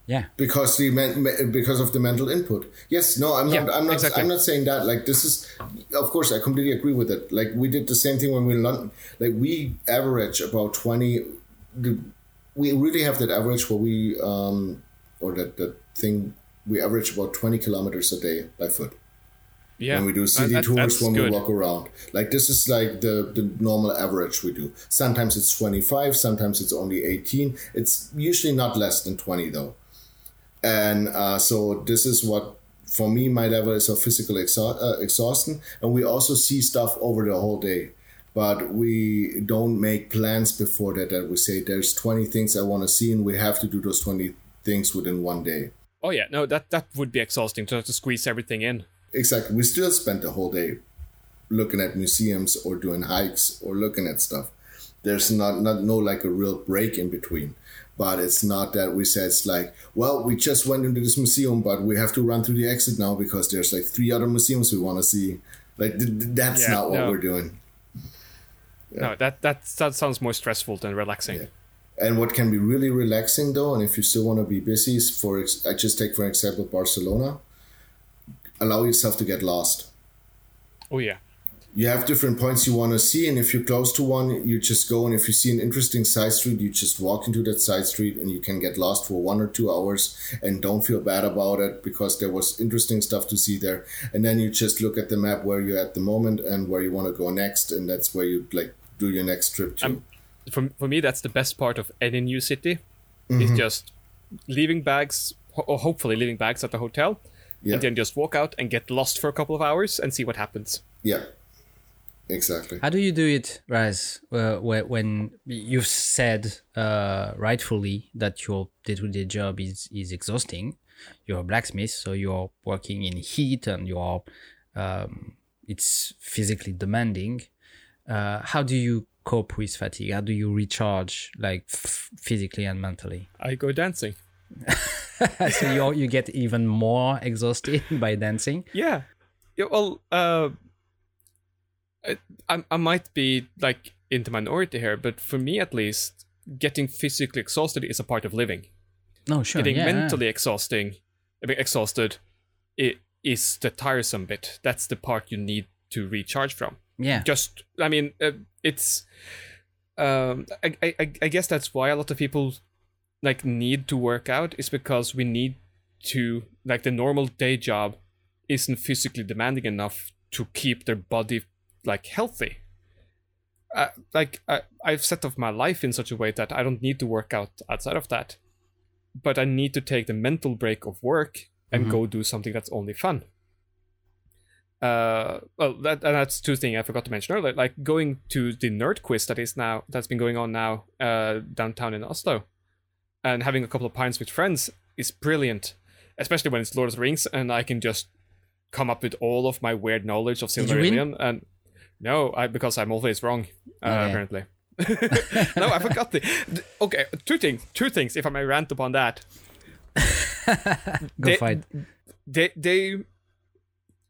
Yeah. because the men, because of the mental input. Yes, no, I'm not. Yeah, I'm not. exactly. I'm not saying that. Like this is, of course, I completely agree with it. Like we did the same thing when we were in London. Like we average about twenty. We really have that average where we um or that that thing we average about twenty kilometers a day by foot. Yeah. when we do city that- tours when good. we walk around. Like this is like the the normal average we do. Sometimes it's 25 sometimes it's only 18 it's usually not less than 20 though. And uh, so this is what for me my level is of physical exha- uh, exhaustion. And we also see stuff over the whole day. But we don't make plans before that that we say there's 20 things i want to see and we have to do those 20 things within one day. Oh yeah, no, that that would be exhausting to have to squeeze everything in. Exactly. We still spend the whole day looking at museums or doing hikes or looking at stuff. There's not, not no like a real break in between. But it's not that we say it's like well we just went into this museum but we have to run through the exit now because there's like three other museums we want to see. Like th- th- that's Yeah, not what no. we're doing. No, that that that sounds more stressful than relaxing. And what can be really relaxing though, and if you still want to be busy, is for ex- I just take for example Barcelona. Allow yourself to get lost. Oh yeah. You have different points you want to see, and if you're close to one, you just go. And if you see an interesting side street, you just walk into that side street, and you can get lost for one or two hours, and don't feel bad about it because there was interesting stuff to see there. And then you just look at the map where you're at the moment and where you want to go next, and that's where you like do your next trip to. Um, For for me, that's the best part of any new city. Mm-hmm. Is just leaving bags, or hopefully leaving bags at the hotel, yeah, and then just walk out and get lost for a couple of hours and see what happens. yeah, exactly. How do you do it, Raz? Uh, when you've said uh, rightfully that your day-to-day job is is exhausting, you're a blacksmith, so you're working in heat and you're um, it's physically demanding. Uh, how do you cope with fatigue? How do you recharge, like f- physically and mentally? I go dancing. so you you get even more exhausted by dancing. Yeah. Yeah. Well, uh, I, I I might be like in the minority here, but for me at least, getting physically exhausted is a part of living. No, sure. getting yeah, yeah. mentally exhausting, I mean, exhausted, it is the tiresome bit. That's the part you need to recharge from. Yeah. Just, I mean, uh, it's. Um, I, I I guess that's why a lot of people like need to work out is because we need to like the normal day job isn't physically demanding enough to keep their body like healthy. Uh, like I, I've set up my life in such a way that I don't need to work out outside of that, but I need to take the mental break of work and Mhm. go do something that's only fun. Uh, well, that and that's two things I forgot to mention earlier. Like going to the nerd quiz that is now that's been going on now uh, downtown in Oslo, and having a couple of pints with friends is brilliant, especially when it's Lord of the Rings and I can just come up with all of my weird knowledge of? Silmarillion. And no, I because I'm always wrong uh, Okay. apparently. no, I forgot the. Okay, two things. Two things. If I may rant upon that, Go they- it. they they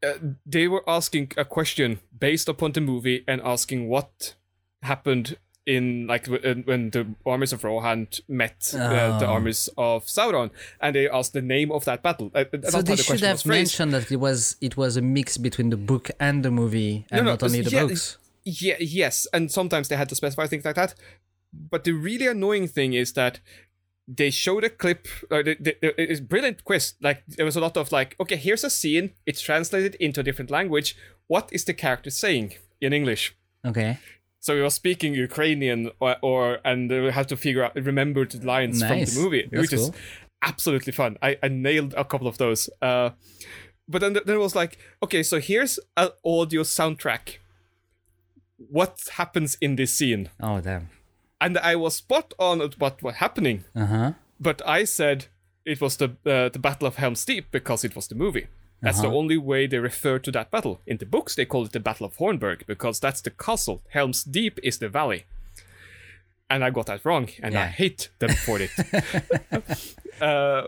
uh, they were asking a question based upon the movie and asking what happened in like w- when the armies of Rohan met uh, the Oh. armies of Sauron, and they asked the name of that battle. Uh, So they the should question was have mentioned that it was it was a mix between the book and the movie, and no, not only the yeah, books. Yeah, yes, and sometimes they had to specify things like that. But the really annoying thing is that they showed a clip. Uh, the, the, the- it's a brilliant quiz. Like there was a lot of like, okay, here's a scene. It's translated into a different language. What is the character saying in English? Okay, So he was speaking Ukrainian, or, or and they had to figure out, remember the lines Nice. from the movie, That's which is absolutely fun. I, I nailed a couple of those. Uh, but then then it was like, okay, so here's an audio soundtrack. What happens in this scene? oh damn. And I was spot on at what was happening, Uh huh. but I said it was the uh, the Battle of Helm's Deep because it was the movie. That's the Uh-huh. only way they refer to that battle. In the books, they call it the Battle of Hornburg because that's the castle. Helm's Deep is the valley. And I got that wrong, and I hate them for it. uh,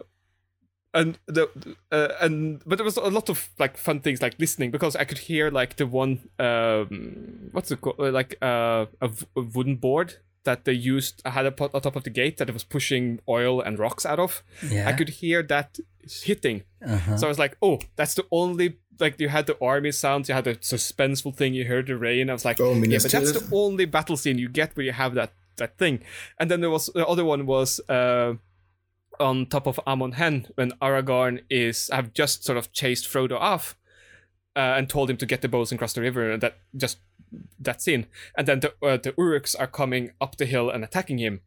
and the uh, and but there was a lot of like fun things like listening because I could hear like the one um what's it called like uh, a, v- a wooden board that they used had a pot on top of the gate that it was pushing oil and rocks out of. Yeah. I could hear that hitting. Uh-huh. So I was like, oh, that's the only like you had the army sounds, you had the suspenseful thing, you heard the rain. I was like, Oh, yeah, but that's the only battle scene you get where you have that that thing. And then there was the other one was uh on top of Amon Hen when Aragorn is have just sort of chased Frodo off. uh, and told him to get the bows and cross the river, and that just that scene. And then the uh, the Uruks are coming up the hill and attacking him,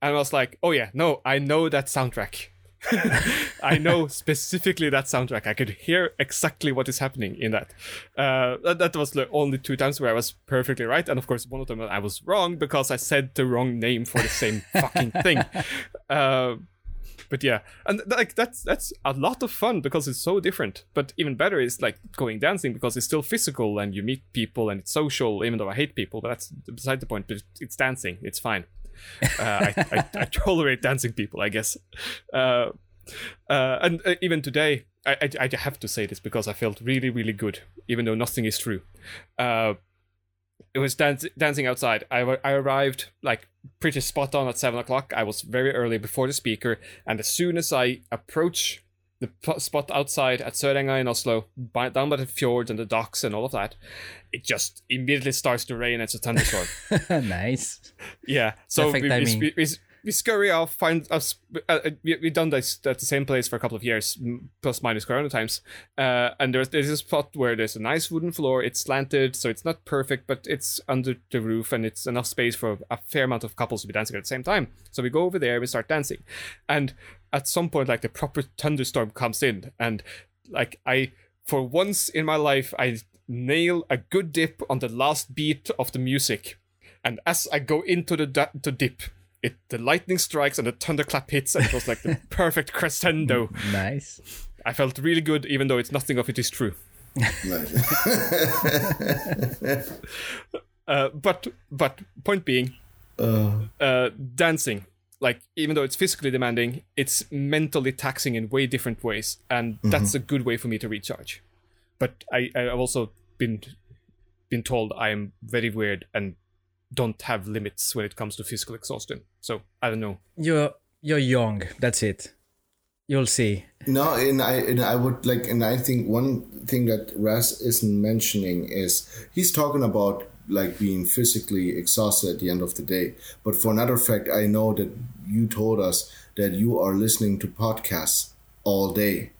and I was like, oh yeah, no, I know that soundtrack. I know specifically that soundtrack. I could hear exactly what is happening in that. Uh, that, that was the only two times where I was perfectly right, and of course, one of them I was wrong because I said the wrong name for the same fucking thing. Uh, but yeah, and like that's that's a lot of fun because it's so different. But even better is like going dancing because it's still physical and you meet people and it's social. Even though I hate people, but that's beside the point. But it's dancing. It's fine. Uh, I, I, I, tolerate dancing people, I guess. Uh, uh, and uh, even today, I, I, I, have to say this because I felt really, really good, even though nothing is true. Uh, it was dance- dancing outside. I, I arrived like pretty spot on at seven o'clock. I was very early before the speaker, and as soon as I approach the spot outside at Sørenga in Oslo, by, down by the fjords and the docks and all of that, it just immediately starts to rain. It's a thunderstorm. nice. Yeah. So we, we, we, we scurry off, find us. Uh, uh we, have done this at the same place for a couple of years, plus minus corona times. Uh, and there's there's a spot where there's a nice wooden floor. It's slanted, so it's not perfect, but it's under the roof and it's enough space for a fair amount of couples to be dancing at the same time. So we go over there, we start dancing, and at some point, like the proper thunderstorm comes in, and like I, for once in my life, I nail a good dip on the last beat of the music. And as I go into the, da- the dip, it the lightning strikes and the thunderclap hits, and it was like the perfect crescendo. Nice. I felt really good, even though it's nothing of it is true. uh, but but point being, uh. Uh, dancing like even though it's physically demanding, it's mentally taxing in way different ways, and mm-hmm. that's a good way for me to recharge. But I I've also been been told I am very weird and don't have limits when it comes to physical exhaustion. So I don't know. You're you're young. That's it. You'll see. No, and I and I would like, and I think one thing that Ras isn't mentioning is he's talking about like being physically exhausted at the end of the day. But for another fact, I know that you told us that you are listening to podcasts all day.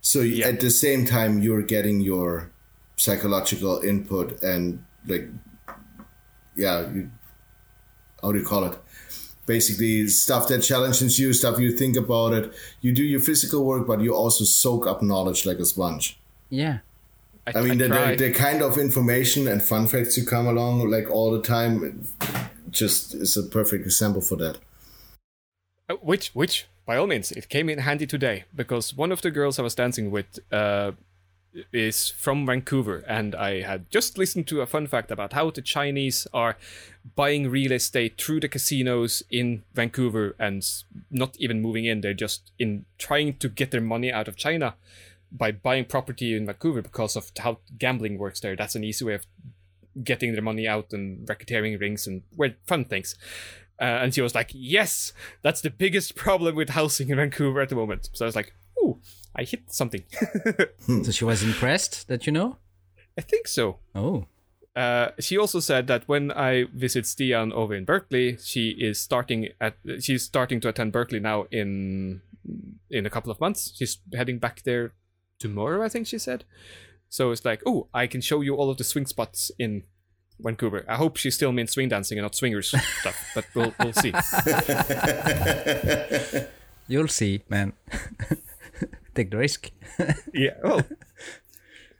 So yeah. at the same time, you're getting your psychological input and like yeah, you, how do you call it? Basically, stuff that challenges you, stuff you think about it. You do your physical work, but you also soak up knowledge like a sponge. Yeah. I, I mean, I the, the, the, kind of information and fun facts you come along like all the time, just is a perfect example for that. Uh, which, which, by all means, it came in handy today because one of the girls I was dancing with uh, is from Vancouver, and I had just listened to a fun fact about how the Chinese are buying real estate through the casinos in Vancouver and not even moving in. They're just in trying to get their money out of China by buying property in Vancouver because of how gambling works there. That's an easy way of getting their money out and racketeering rings and weird fun things. Uh, and she was like, "Yes, that's the biggest problem with housing in Vancouver at the moment." So I was like, "Ooh." I hit something. so she was impressed that you know? I think so. Oh. Uh, she also said that when I visit Stian over in Berkeley, she is starting at she's starting to attend Berkeley now in in a couple of months. She's heading back there tomorrow, I think she said. So it's like, oh, I can show you all of the swing spots in Vancouver. I hope she still means swing dancing and not swingers stuff, but we'll we'll see. You'll see, man take the risk. yeah. Well,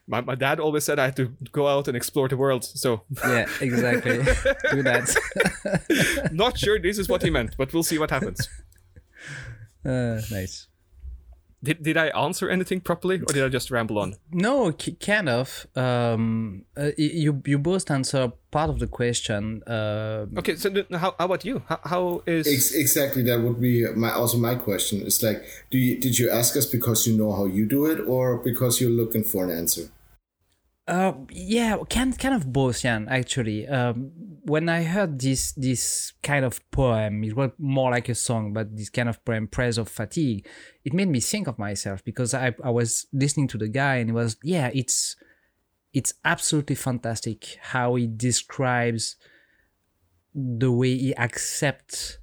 my, my dad always said I had to go out and explore the world. So yeah, exactly. Do that. Not sure this is what he meant, but we'll see what happens. Uh, nice. Did, did I answer anything properly, or did I just ramble on? No, kind of. Um, uh, you you both answer part of the question. Uh, okay, so how, how about you? How, how is Ex- exactly that would be my also my question. It's like, do you did you ask us because you know how you do it, or because you're looking for an answer? Uh, yeah, kind kind of both, Jan. Actually, um, when I heard this this kind of poem, it was more like a song, but this kind of poem, "Praise of Fatigue," it made me think of myself because I I was listening to the guy and it was yeah, it's it's absolutely fantastic how he describes the way he accepts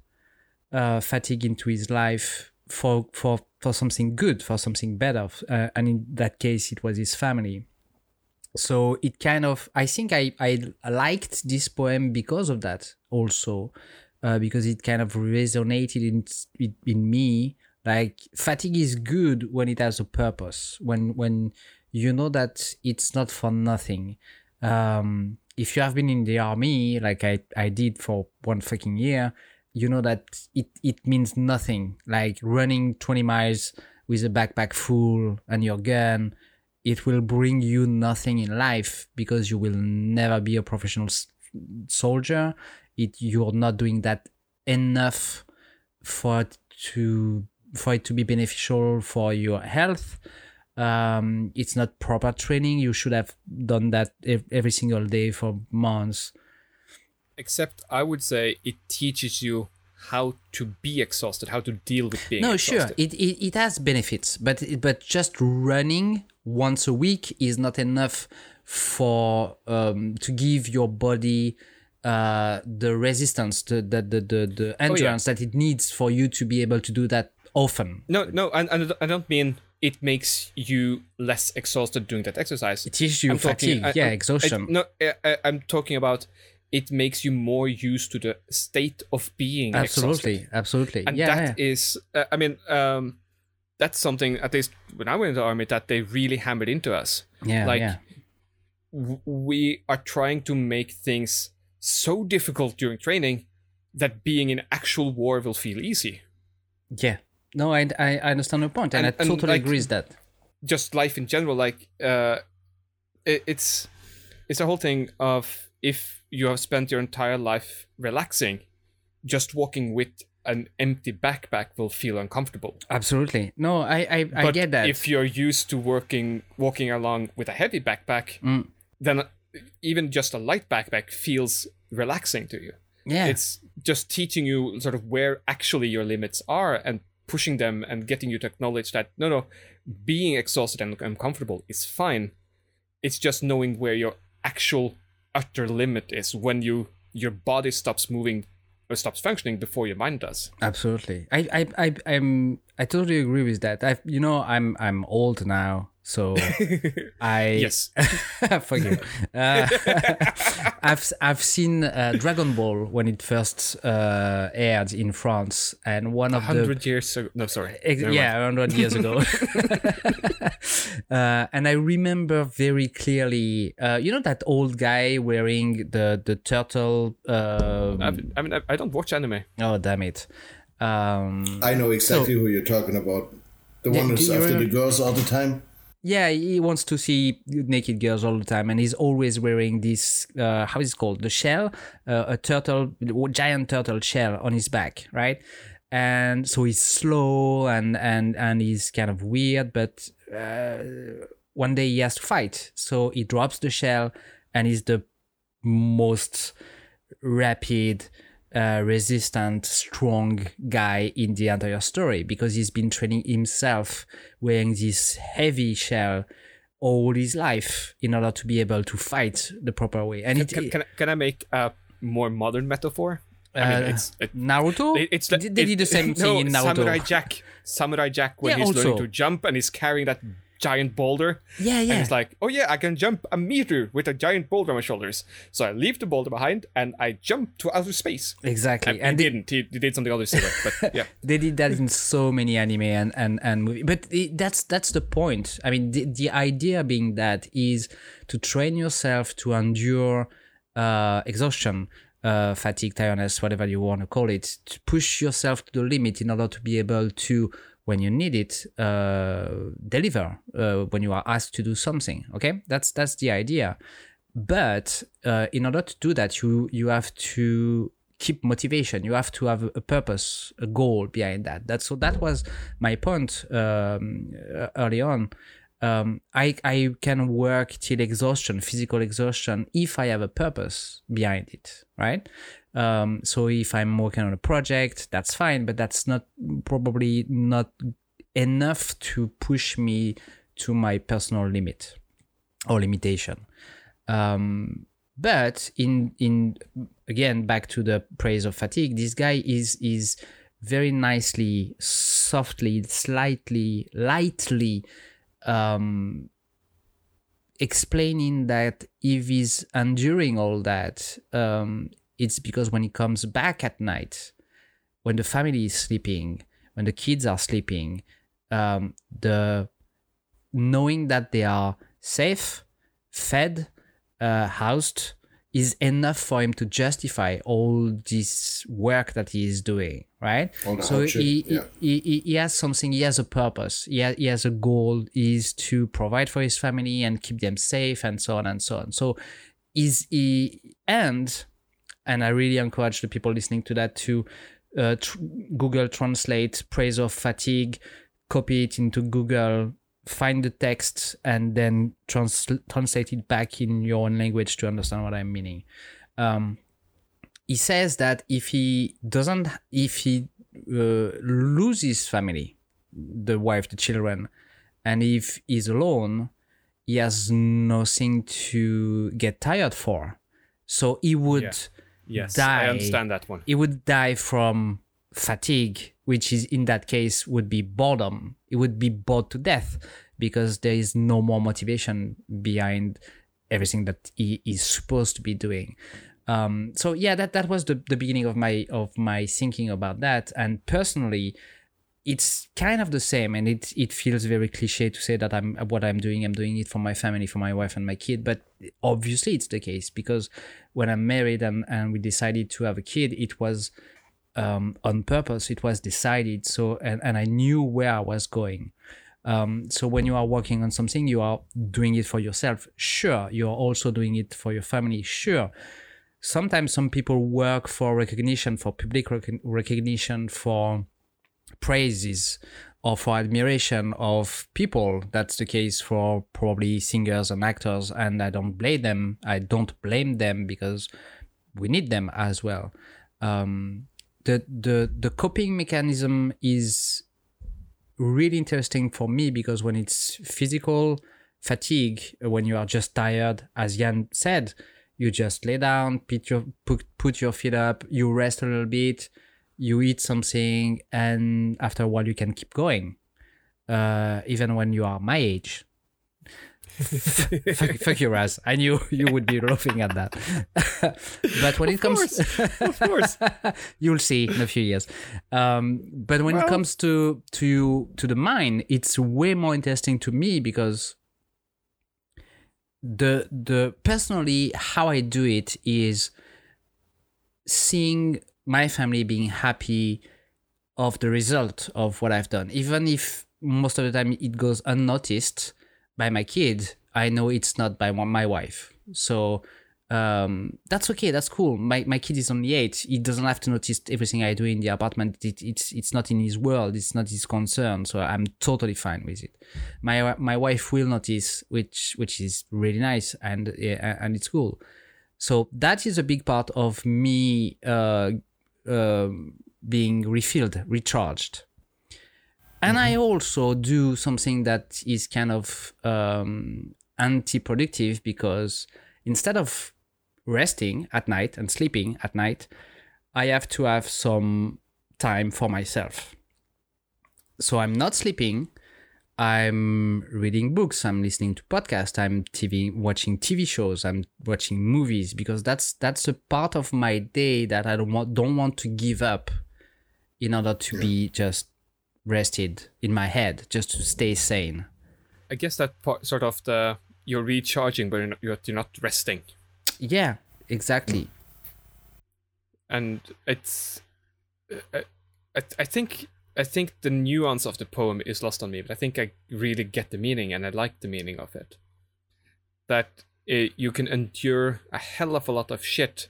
uh, fatigue into his life for for for something good, for something better, uh, and in that case, it was his family so it kind of i think i i liked this poem because of that also uh, because it kind of resonated in, in me. Like fatigue is good when it has a purpose when when you know that it's not for nothing. Um if you have been in the army like i i did for one fucking year you know that it it means nothing. Like running 20 miles with a backpack full and your gun it will bring you nothing in life because you will never be a professional s- soldier. It you're not doing that enough for it to for it to be beneficial for your health. Um it's not proper training. You should have done that ev- every single day for months. Except I would say it teaches you how to be exhausted, how to deal with being no exhausted. sure it, it it has benefits but but just running once a week is not enough for um to give your body uh the resistance the the the, the, the endurance that it needs for you to be able to do that often No, no, and, and I don't mean it makes you less exhausted doing that exercise. it teaches you I'm talking- fatigue I- yeah I'm- exhaustion I, no, I, I- I'm talking about it makes you more used to the state of being absolutely exhausted. absolutely And yeah, that yeah. is, uh, I mean, um, that's something at least when I went into the army that they really hammered into us. yeah like yeah w- we are trying to make things so difficult during training that being in actual war will feel easy. yeah no i i I understand your point and, And- i and, totally like, agree with that just life in general like uh it, it's it's a whole thing of if you have spent your entire life relaxing just walking with an empty backpack will feel uncomfortable. Absolutely. No i i, I get that. if you're used to working walking along with a heavy backpack Mm. then even just a light backpack feels relaxing to you. Yeah. It's just teaching you sort of where actually your limits are and pushing them and getting you to acknowledge that no no being exhausted and uncomfortable is fine. It's just knowing where your actual utter limit is when you your body stops moving stops functioning before your mind does. Absolutely. I i, I i'm i totally agree with that. I you know i'm i'm old now so i yes Fuck you. Uh, I've I've seen uh, Dragon Ball when it first uh, aired in France, and one of the 100 years ago no sorry Ex- yeah, 100 years ago. uh, and I remember very clearly, uh, you know, that old guy wearing the the turtle. Uh, I, I mean I, I don't watch anime oh, damn it! Um, I know exactly who you're talking about. The one who's do you after the girls all the time. Yeah, he wants to see naked girls all the time, and he's always wearing this. Uh, how is it called? The shell, uh, a turtle, giant turtle shell on his back, right? And so he's slow and and and he's kind of weird, but uh, one day he has to fight, so he drops the shell, and he's the most rapid, uh, resistant, strong guy in the entire story because he's been training himself wearing this heavy shell all his life in order to be able to fight the proper way. And it, can, can, I- can I make a more modern metaphor I mean uh, it's it, Naruto. It- It's they, like- they it- did the same no, thing in Naruto. Samurai Jack. Samurai Jack when Yeah, he's learning to jump and he's carrying that giant boulder. Yeah, And yeah. he's like, oh yeah, I can jump a meter with a giant boulder on my shoulders. So I leave the boulder behind and I jump to outer space. exactly. And and he they, didn't. He, he did something other silly, but yeah. they did that in so many anime and and and movie. But it, that's that's the point. I mean, the, the idea being that is to train yourself to endure uh, exhaustion, uh, fatigue, tiredness, whatever you want to call it, to push yourself to the limit in order to be able to, when you need it, uh, deliver uh, when you are asked to do something. Okay, that's that's the idea. But uh, in order to do that, you you have to keep motivation. You have to have a purpose, a goal behind that. That's so that was my point um, uh, early on. Um, I I can work till exhaustion, physical exhaustion, if I have a purpose behind it, right? Um, so if I'm working on a project, that's fine, but that's not probably not enough to push me to my personal limit or limitation. Um, but in in again back to the praise of fatigue, this guy is is very nicely, softly, slightly, lightly um, explaining that if he's enduring all that, um, it's because when he comes back at night, when the family is sleeping, when the kids are sleeping, um, the knowing that they are safe, fed, uh, housed is enough for him to justify all this work that he is doing, right? So he, yeah. he, he, he has something, he has a purpose, he has, he has a goal, is to provide for his family and keep them safe and so on and so on. So is he, and, and I really encourage the people listening to that to uh, tr- Google Translate praise of fatigue, copy it into Google, find the text, and then trans- translate it back in your own language to understand what I'm meaning. Um, he says that if he doesn't, if he uh, loses family, the wife, the children, and if he's alone, he has nothing to get tired for. So he would Yeah. Yes, Die. I understand that one. It would die from fatigue, which is in that case would be boredom. It would be bored to death because there is no more motivation behind everything that he is supposed to be doing. Um, so yeah, that that was the, the beginning of my of my thinking about that. And personally, it's kind of the same, and it it feels very cliche to say that I'm what I'm doing. I'm doing it for my family, for my wife and my kid. But obviously, it's the case because when I'm married and and we decided to have a kid, it was um, on purpose. It was decided. So and and I knew where I was going. Um, so when you are working on something, you are doing it for yourself. Sure, you are also doing it for your family. Sure. Sometimes some people work for recognition, for public rec- recognition, for praises or for admiration of people. That's the case for probably singers and actors, and I don't blame them. I don't blame them because we need them as well. Um, the the the coping mechanism is really interesting for me because when it's physical fatigue, when you are just tired, as Jan said, you just lay down, put your put, put your feet up, you rest a little bit, you eat something, and after a while you can keep going. Uh, even when you are my age. fuck, fuck you, Raz. I knew you would be laughing at that. but when it comes, of course. you'll see in a few years. Um, but when it comes to to to the mind, it's way more interesting to me because the the personally how I do it is seeing my family being happy of the result of what I've done, even if most of the time it goes unnoticed by my kid. I know it's not by my wife, so um, that's okay. That's cool. My my kid is only eight. He doesn't have to notice everything I do in the apartment. It, it's it's not in his world. It's not his concern. So I'm totally fine with it. My my wife will notice, which which is really nice and and it's cool. So that is a big part of me uh, uh, being refilled, recharged. And I also do something that is kind of um, anti-productive because instead of resting at night and sleeping at night, I have to have some time for myself. So I'm not sleeping. I'm reading books. I'm listening to podcasts. I'm TV watching TV shows. I'm watching movies because that's that's a part of my day that I don't want don't want to give up in order to be just rested in my head, just to stay sane. I guess that part, sort of the you're recharging, but you're not, you're, you're not resting, Yeah, exactly. and it's. Uh, I, I, I think I think the nuance of the poem is lost on me, but I think I really get the meaning, and I like the meaning of it. That uh, you can endure a hell of a lot of shit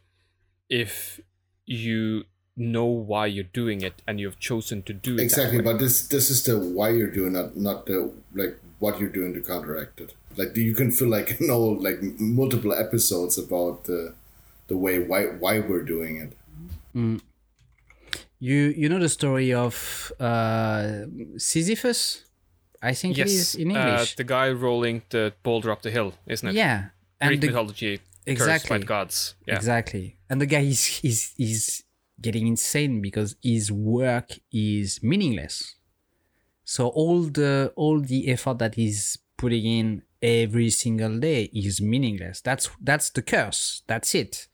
if you know why you're doing it and you've chosen to do it. Exactly, but this this is the why you're doing it, not the like what you're doing to counteract it. Like you can feel like you know like multiple episodes about the the way why why we're doing it. You you know the story of uh, Sisyphus? I think it is yes, in uh, English. the guy rolling the boulder up the hill, isn't it? yeah, Greek the, mythology, cursed by exactly. the gods. Yeah. Exactly. And the guy is is is getting insane because his work is meaningless. So all the all the effort that he's putting in every single day is meaningless. That's that's the curse. That's it.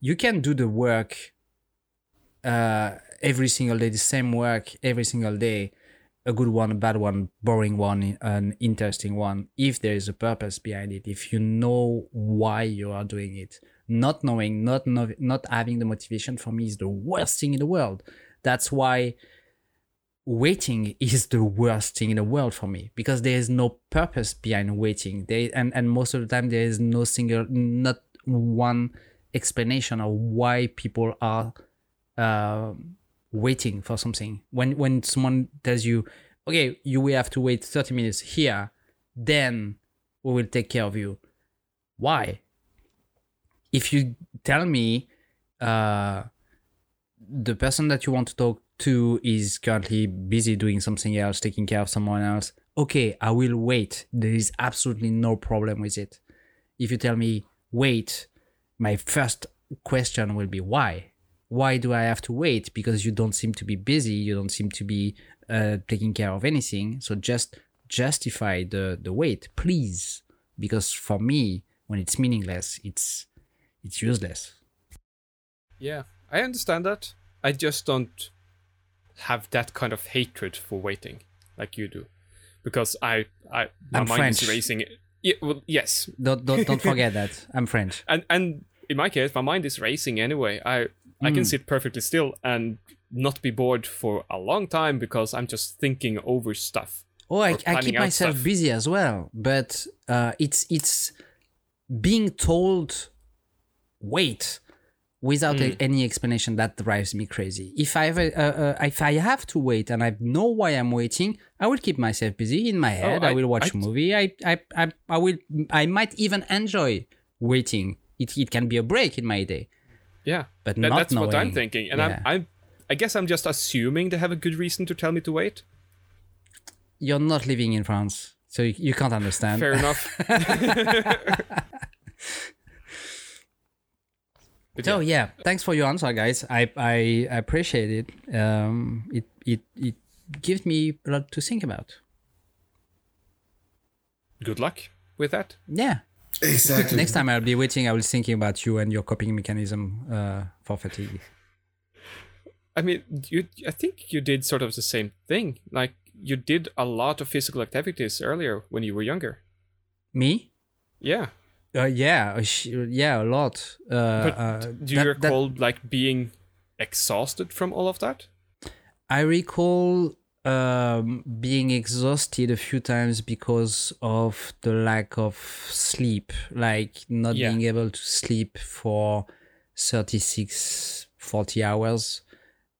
You can do the work uh, every single day, the same work every single day, a good one, a bad one, boring one, an interesting one, if there is a purpose behind it, if you know why you are doing it. Not knowing, not know, not having the motivation for me is the worst thing in the world. That's why waiting is the worst thing in the world for me because there is no purpose behind waiting. There and and most of the time there is no single, not one explanation of why people are uh, waiting for something. When when someone tells you, okay, you will have to wait 30 minutes here, then we will take care of you. Why? If you tell me uh, the person that you want to talk to is currently busy doing something else, taking care of someone else, okay, I will wait. There is absolutely no problem with it. If you tell me wait, my first question will be why? Why do I have to wait? Because you don't seem to be busy, you don't seem to be uh, taking care of anything. So just justify the the wait, please. Because for me, when it's meaningless, it's it's useless. Yeah, I understand that. I just don't have that kind of hatred for waiting like you do, because I, I my I'm mind French. is racing. Yeah, well, yes, Don't don't, don't forget that. I'm French. and and in my case, my mind is racing anyway. I I can sit perfectly still and not be bored for a long time because I'm just thinking over stuff. Oh, I, I keep myself stuff. busy as well, but uh, it's it's being told wait without Hmm. a- any explanation that drives me crazy. If I have uh, uh, if I have to wait and I know why I'm waiting, I will keep myself busy in my head. I, Oh, I- will watch I- a movie. I, I I I will I might even enjoy waiting. It it can be a break in my day. Yeah, But That- that's what I'm thinking, and yeah. I'm I'm I guess I'm just assuming they have a good reason to tell me to wait. You're not living in France, so you, you can't understand. Fair enough. But So yeah, thanks for your answer, guys. I I appreciate it. Um, it it it gives me a lot to think about. good luck with that. Yeah. Exactly. Next time I'll be waiting. I will thinking about you and your coping mechanism uh, for fatigue. I mean, you. I think you did sort of the same thing. Like you did a lot of physical activities earlier when you were younger. Me? Yeah. Uh, yeah, uh, sh- yeah, a lot. Uh, But uh, do you that- that- recall like being exhausted from all of that? I recall um, being exhausted a few times because of the lack of sleep, like not Yeah. being able to sleep for 36, 40 hours.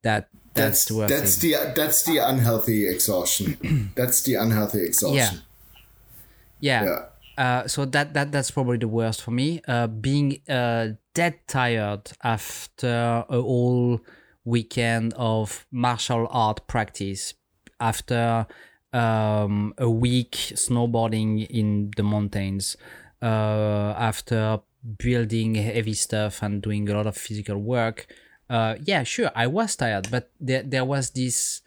That that's, that's the that's thing. the that's the unhealthy exhaustion. that's the unhealthy exhaustion. yeah. Yeah. Uh, so that that that's probably the worst for me. Uh, being uh, dead tired after a whole weekend of martial art practice, after um, a week snowboarding in the mountains, uh, after building heavy stuff and doing a lot of physical work. Uh, yeah, sure, I was tired, but there there was this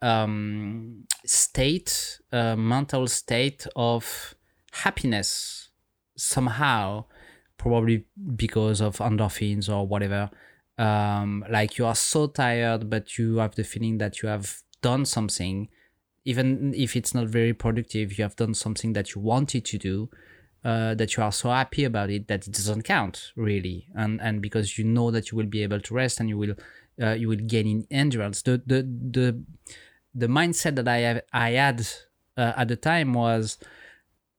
um, state, uh, mental state of happiness somehow, probably because of endorphins or whatever. Um, like you are so tired, but you have the feeling that you have done something, even if it's not very productive. You have done something that you wanted to do. Uh, that you are so happy about it that it doesn't count really, and and because you know that you will be able to rest and you will uh, you will gain in endurance. The the the the mindset that I have, I had uh, at the time was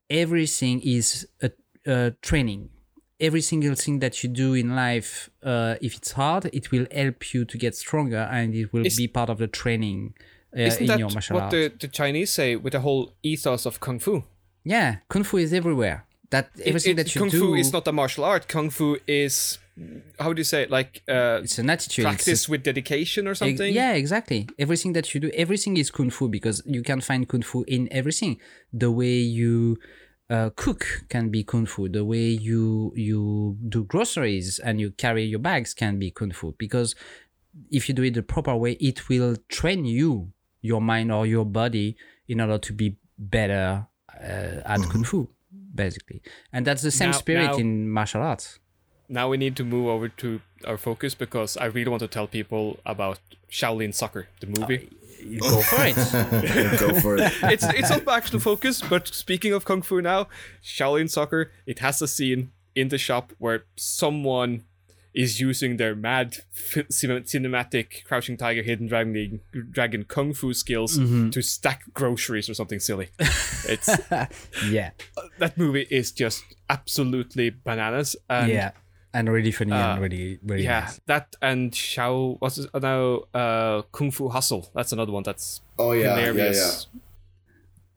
everything is a, a training. Every single thing that you do in life, uh, if it's hard, it will help you to get stronger, and it will Is- be part of the training uh, Isn't in that your martial what art. the, the Chinese say with the whole ethos of kung fu? Yeah, kung fu is everywhere. That everything It- that you kung do, fu is not a martial art. Kung fu is how do you say it? like uh, it's an attitude. it's a- practice with dedication or something? Yeah, exactly. Everything that you do, everything is kung fu because you can find kung fu in everything. The way you uh, cook can be kung fu. The way you you do groceries and you carry your bags can be kung fu because if you do it the proper way, it will train you, your mind or your body, in order to be better uh, at kung fu, basically, and that's the same Now- spirit now- in martial arts. Now we need to move over to our focus because I really want to tell people about Shaolin Soccer, the movie. Go for it. Go for it. it's it's not my actual focus, but speaking of kung fu now, Shaolin Soccer, it has a scene in the shop where someone is using their mad cinematic crouching tiger, hidden dragon, dragon kung fu skills mm-hmm. to stack groceries or something silly. It's yeah, that movie is just absolutely bananas. And yeah, and really funny Uh, and really, really yeah, nice. that and Xiao what's it, uh, now uh, Kung Fu Hustle. That's another one that's Oh yeah, yeah, yeah.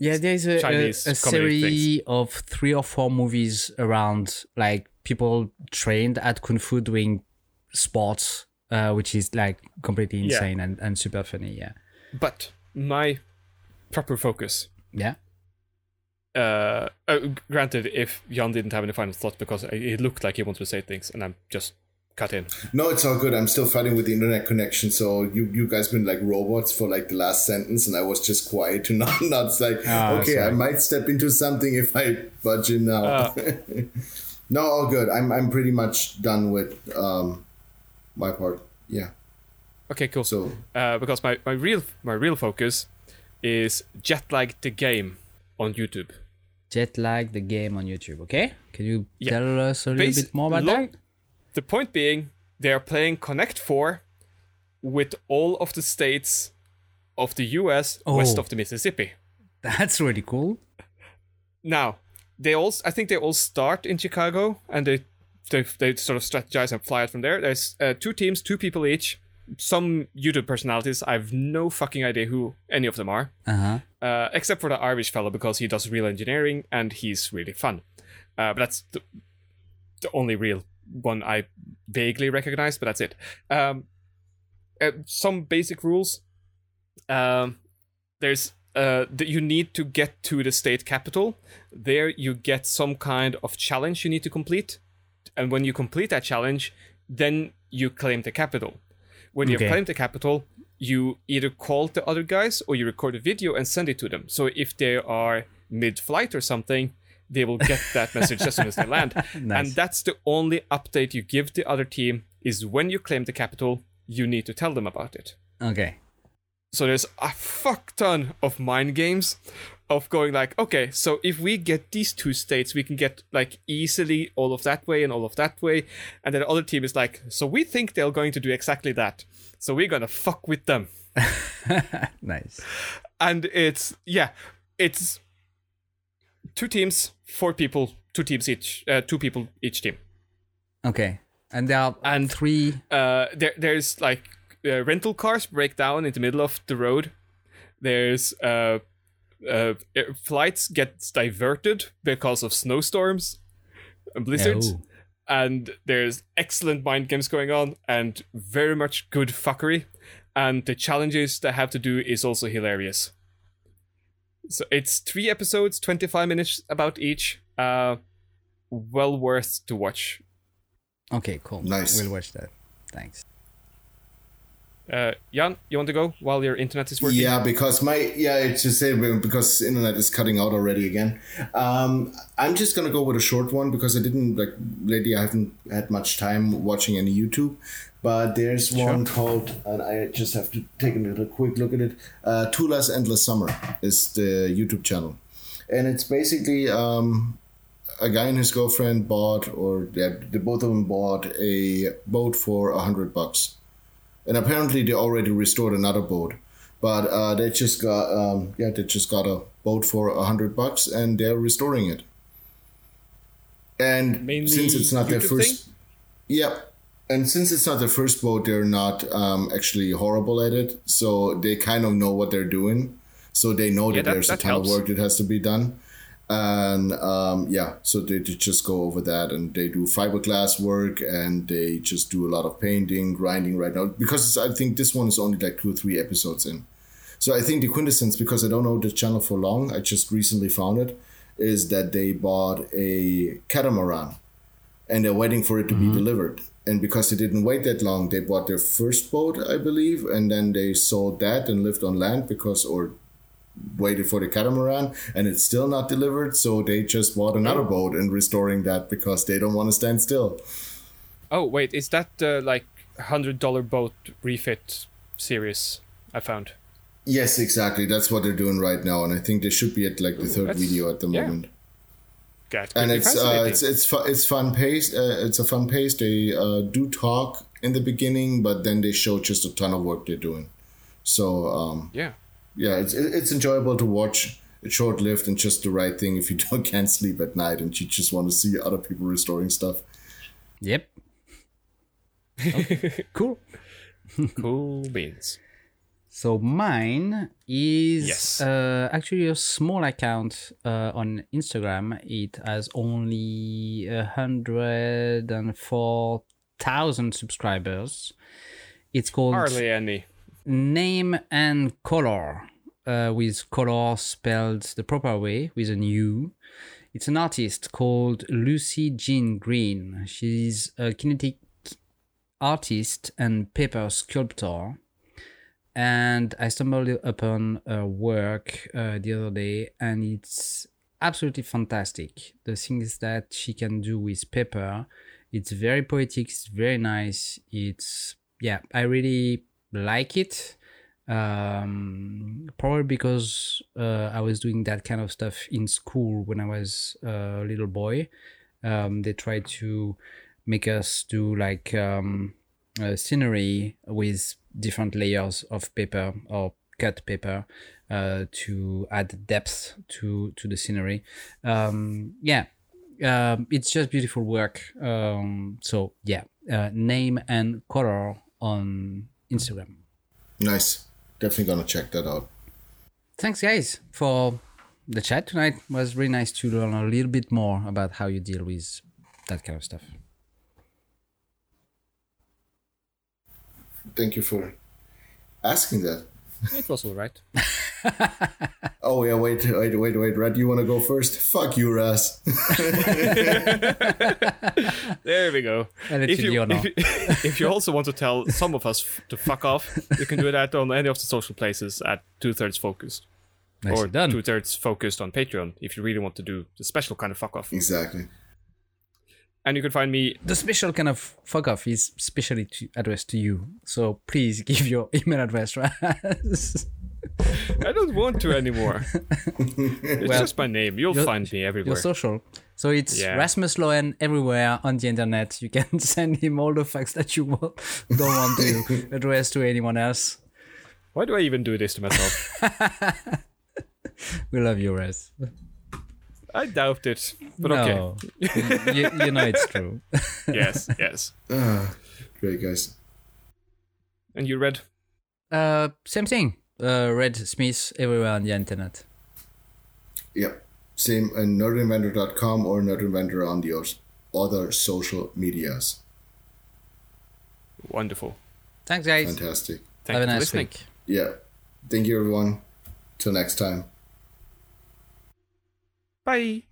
Yeah, there's a, a, Chinese a comedy series of three or four movies around like people trained at kung fu doing sports, uh, which is like completely Yeah. insane and, and super funny. Yeah, But my proper focus yeah. Uh, uh, granted, if Jan didn't have any final thoughts because it looked like he wanted to say things, and I'm just cut in. No, it's all good. I'm still fighting with the internet connection. So you you guys been like robots for like the last sentence, and I was just quiet to not not it's like Ah, okay, I might step into something if I budge in now. Ah. no, all good. I'm I'm pretty much done with um my part. Yeah. Okay, cool. So Uh, because my, my real my real focus is Jetlag the game on YouTube. Jet lag the game on YouTube. Okay, can you Yeah. tell us a little bit more about long- that? The point being, they are playing Connect Four with all of the states of the U.S. west Oh. of the Mississippi. That's really cool. Now, they all I think they all start in Chicago and they they, they sort of strategize and fly out from there. There's uh, two teams, two people each. Some YouTube personalities. I have no fucking idea who any of them are, Uh huh. uh, except for the Irish fellow because he does real engineering and he's really fun. Uh, but that's the, the only real one I vaguely recognize. But that's it. Um, uh, some basic rules. Um, there's uh, that you need to get to the state capital. There, you get some kind of challenge you need to complete, and when you complete that challenge, then you claim the capital. When you Okay. have claimed the capital, you either call the other guys or you record a video and send it to them. So if they are mid-flight or something, they will get that message as soon as they land. Nice. And that's the only update you give the other team is when you claim the capital, you need to tell them about it. Okay. So there's a fuck ton of mind games of going like, okay, so if we get these two states, we can get like easily all of that way and all of that way. And then the other team is like, so we think they're going to do exactly that. So we're gonna fuck with them. Nice. And it's yeah, it's two teams, four people, two teams each, uh, two people each team. Okay. And there are And- three. uh, there there's like uh, rental cars break down in the middle of the road. There's uh, uh, flights get diverted because of snowstorms and blizzards. Oh. And there's excellent mind games going on and very much good fuckery. And the challenges they have to do is also hilarious. So it's three episodes, 25 minutes about each. Uh, well worth to watch. Okay. Cool. Nice. We'll watch that. Thanks. Uh, Jan, you want to go while your internet is working? Yeah, because my yeah, it's just say because internet is cutting out already again. Um, I'm just gonna go with a short one because I didn't like lately. I haven't had much time watching any YouTube, but there's one called, and I just have to take a little quick look at it. Uh, Tula's Endless Summer is the YouTube channel, and it's basically um, a guy and his girlfriend bought, or yeah, the both of them bought a boat for a hundred bucks and apparently they already restored another boat. But uh, they just got um, yeah they just got a boat for a hundred bucks and they're restoring it. And Mainly since it's not their first thing? yeah and since it's not their first boat they're not um, actually horrible at it. So they kind of know what they're doing. So they know that, that- there's that a ton helps. of work that has to be done and um, yeah, so they, they just go over that and they do fiberglass work and they just do a lot of painting, grinding right now because it's, I think this one is only like two or three episodes in. So I think the quintessence, because I don't know the channel for long, I just recently found it, is that they bought a catamaran and they're waiting for it to be delivered. And because they didn't wait that long, they bought their first boat, I believe, and then they sold that and lived on land because, or waited for the catamaran and it's still not delivered. So they just bought another boat and restoring that because they don't want to stand still. Oh wait, is that the like hundred dollar boat refit series I found? Yes, exactly. That's what they're doing right now, and I think they should be at like the third video at the yeah. moment. That and it's uh, it's it's fu- it's fun paced. Uh, it's a fun pace. They uh, do talk in the beginning, but then they show just a ton of work they're doing. So um, yeah. Yeah, it's it's enjoyable to watch. It's short lived and just the right thing if you don't can't sleep at night and you just want to see other people restoring stuff. Yep. Okay, cool. Cool beans. So mine is Yes. uh, actually a small account uh, on Instagram. It has only a hundred and four thousand subscribers. It's called Hardly any. Name and Color, uh, with color spelled the proper way with an U. It's an artist called Lucy Jean Green. She's a kinetic artist and paper sculptor. And I stumbled upon her work uh, the other day, and it's absolutely fantastic. The things that she can do with paper, it's very poetic, it's very nice. It's, yeah, I really like it. Um, probably because uh, I was doing that kind of stuff in school when I was a little boy. Um, they tried to make us do like um, uh, scenery with different layers of paper or cut paper uh, to add depth to to the scenery. Um, yeah, um, it's just beautiful work. Um, so yeah, uh, name and color on Instagram. Nice. Definitely gonna check that out. Thanks, guys, for the chat tonight. It was really nice to learn a little bit more about how you deal with that kind of stuff. Thank you for asking that. It was alright. Oh yeah, wait, wait, wait, wait, Red, you wanna go first? Fuck you, Russ. There we go. And it's If you, if, you, if you also want to tell some of us f- to fuck off, you can do that on any of the social places at two thirds focused. Nicely or done. two thirds focused on Patreon if you really want to do the special kind of fuck off. exactly. And you can find me The special kind of fuck off is specially to, addressed to you. So please give your email address, right? I don't want to anymore. it's Well, just my name. You'll your- find me everywhere. your social. So it's Yeah. Rasmus Loen everywhere on the internet. You can send him all the facts that you wa- don't want to address to anyone else. Why do I even do this to myself? We love you, Ras. I doubt it. But okay. you, you know it's true. Yes, yes. Ah, great guys. And you Red? Uh, same thing. Uh, Red Smith everywhere on the internet. Yep. Same on nerdinventor.com or nerdinventor on the os- other social medias. Wonderful. Thanks, guys. Fantastic. Thank Have you a nice listening. week. Yeah. Thank you, everyone. Till next time. Bye.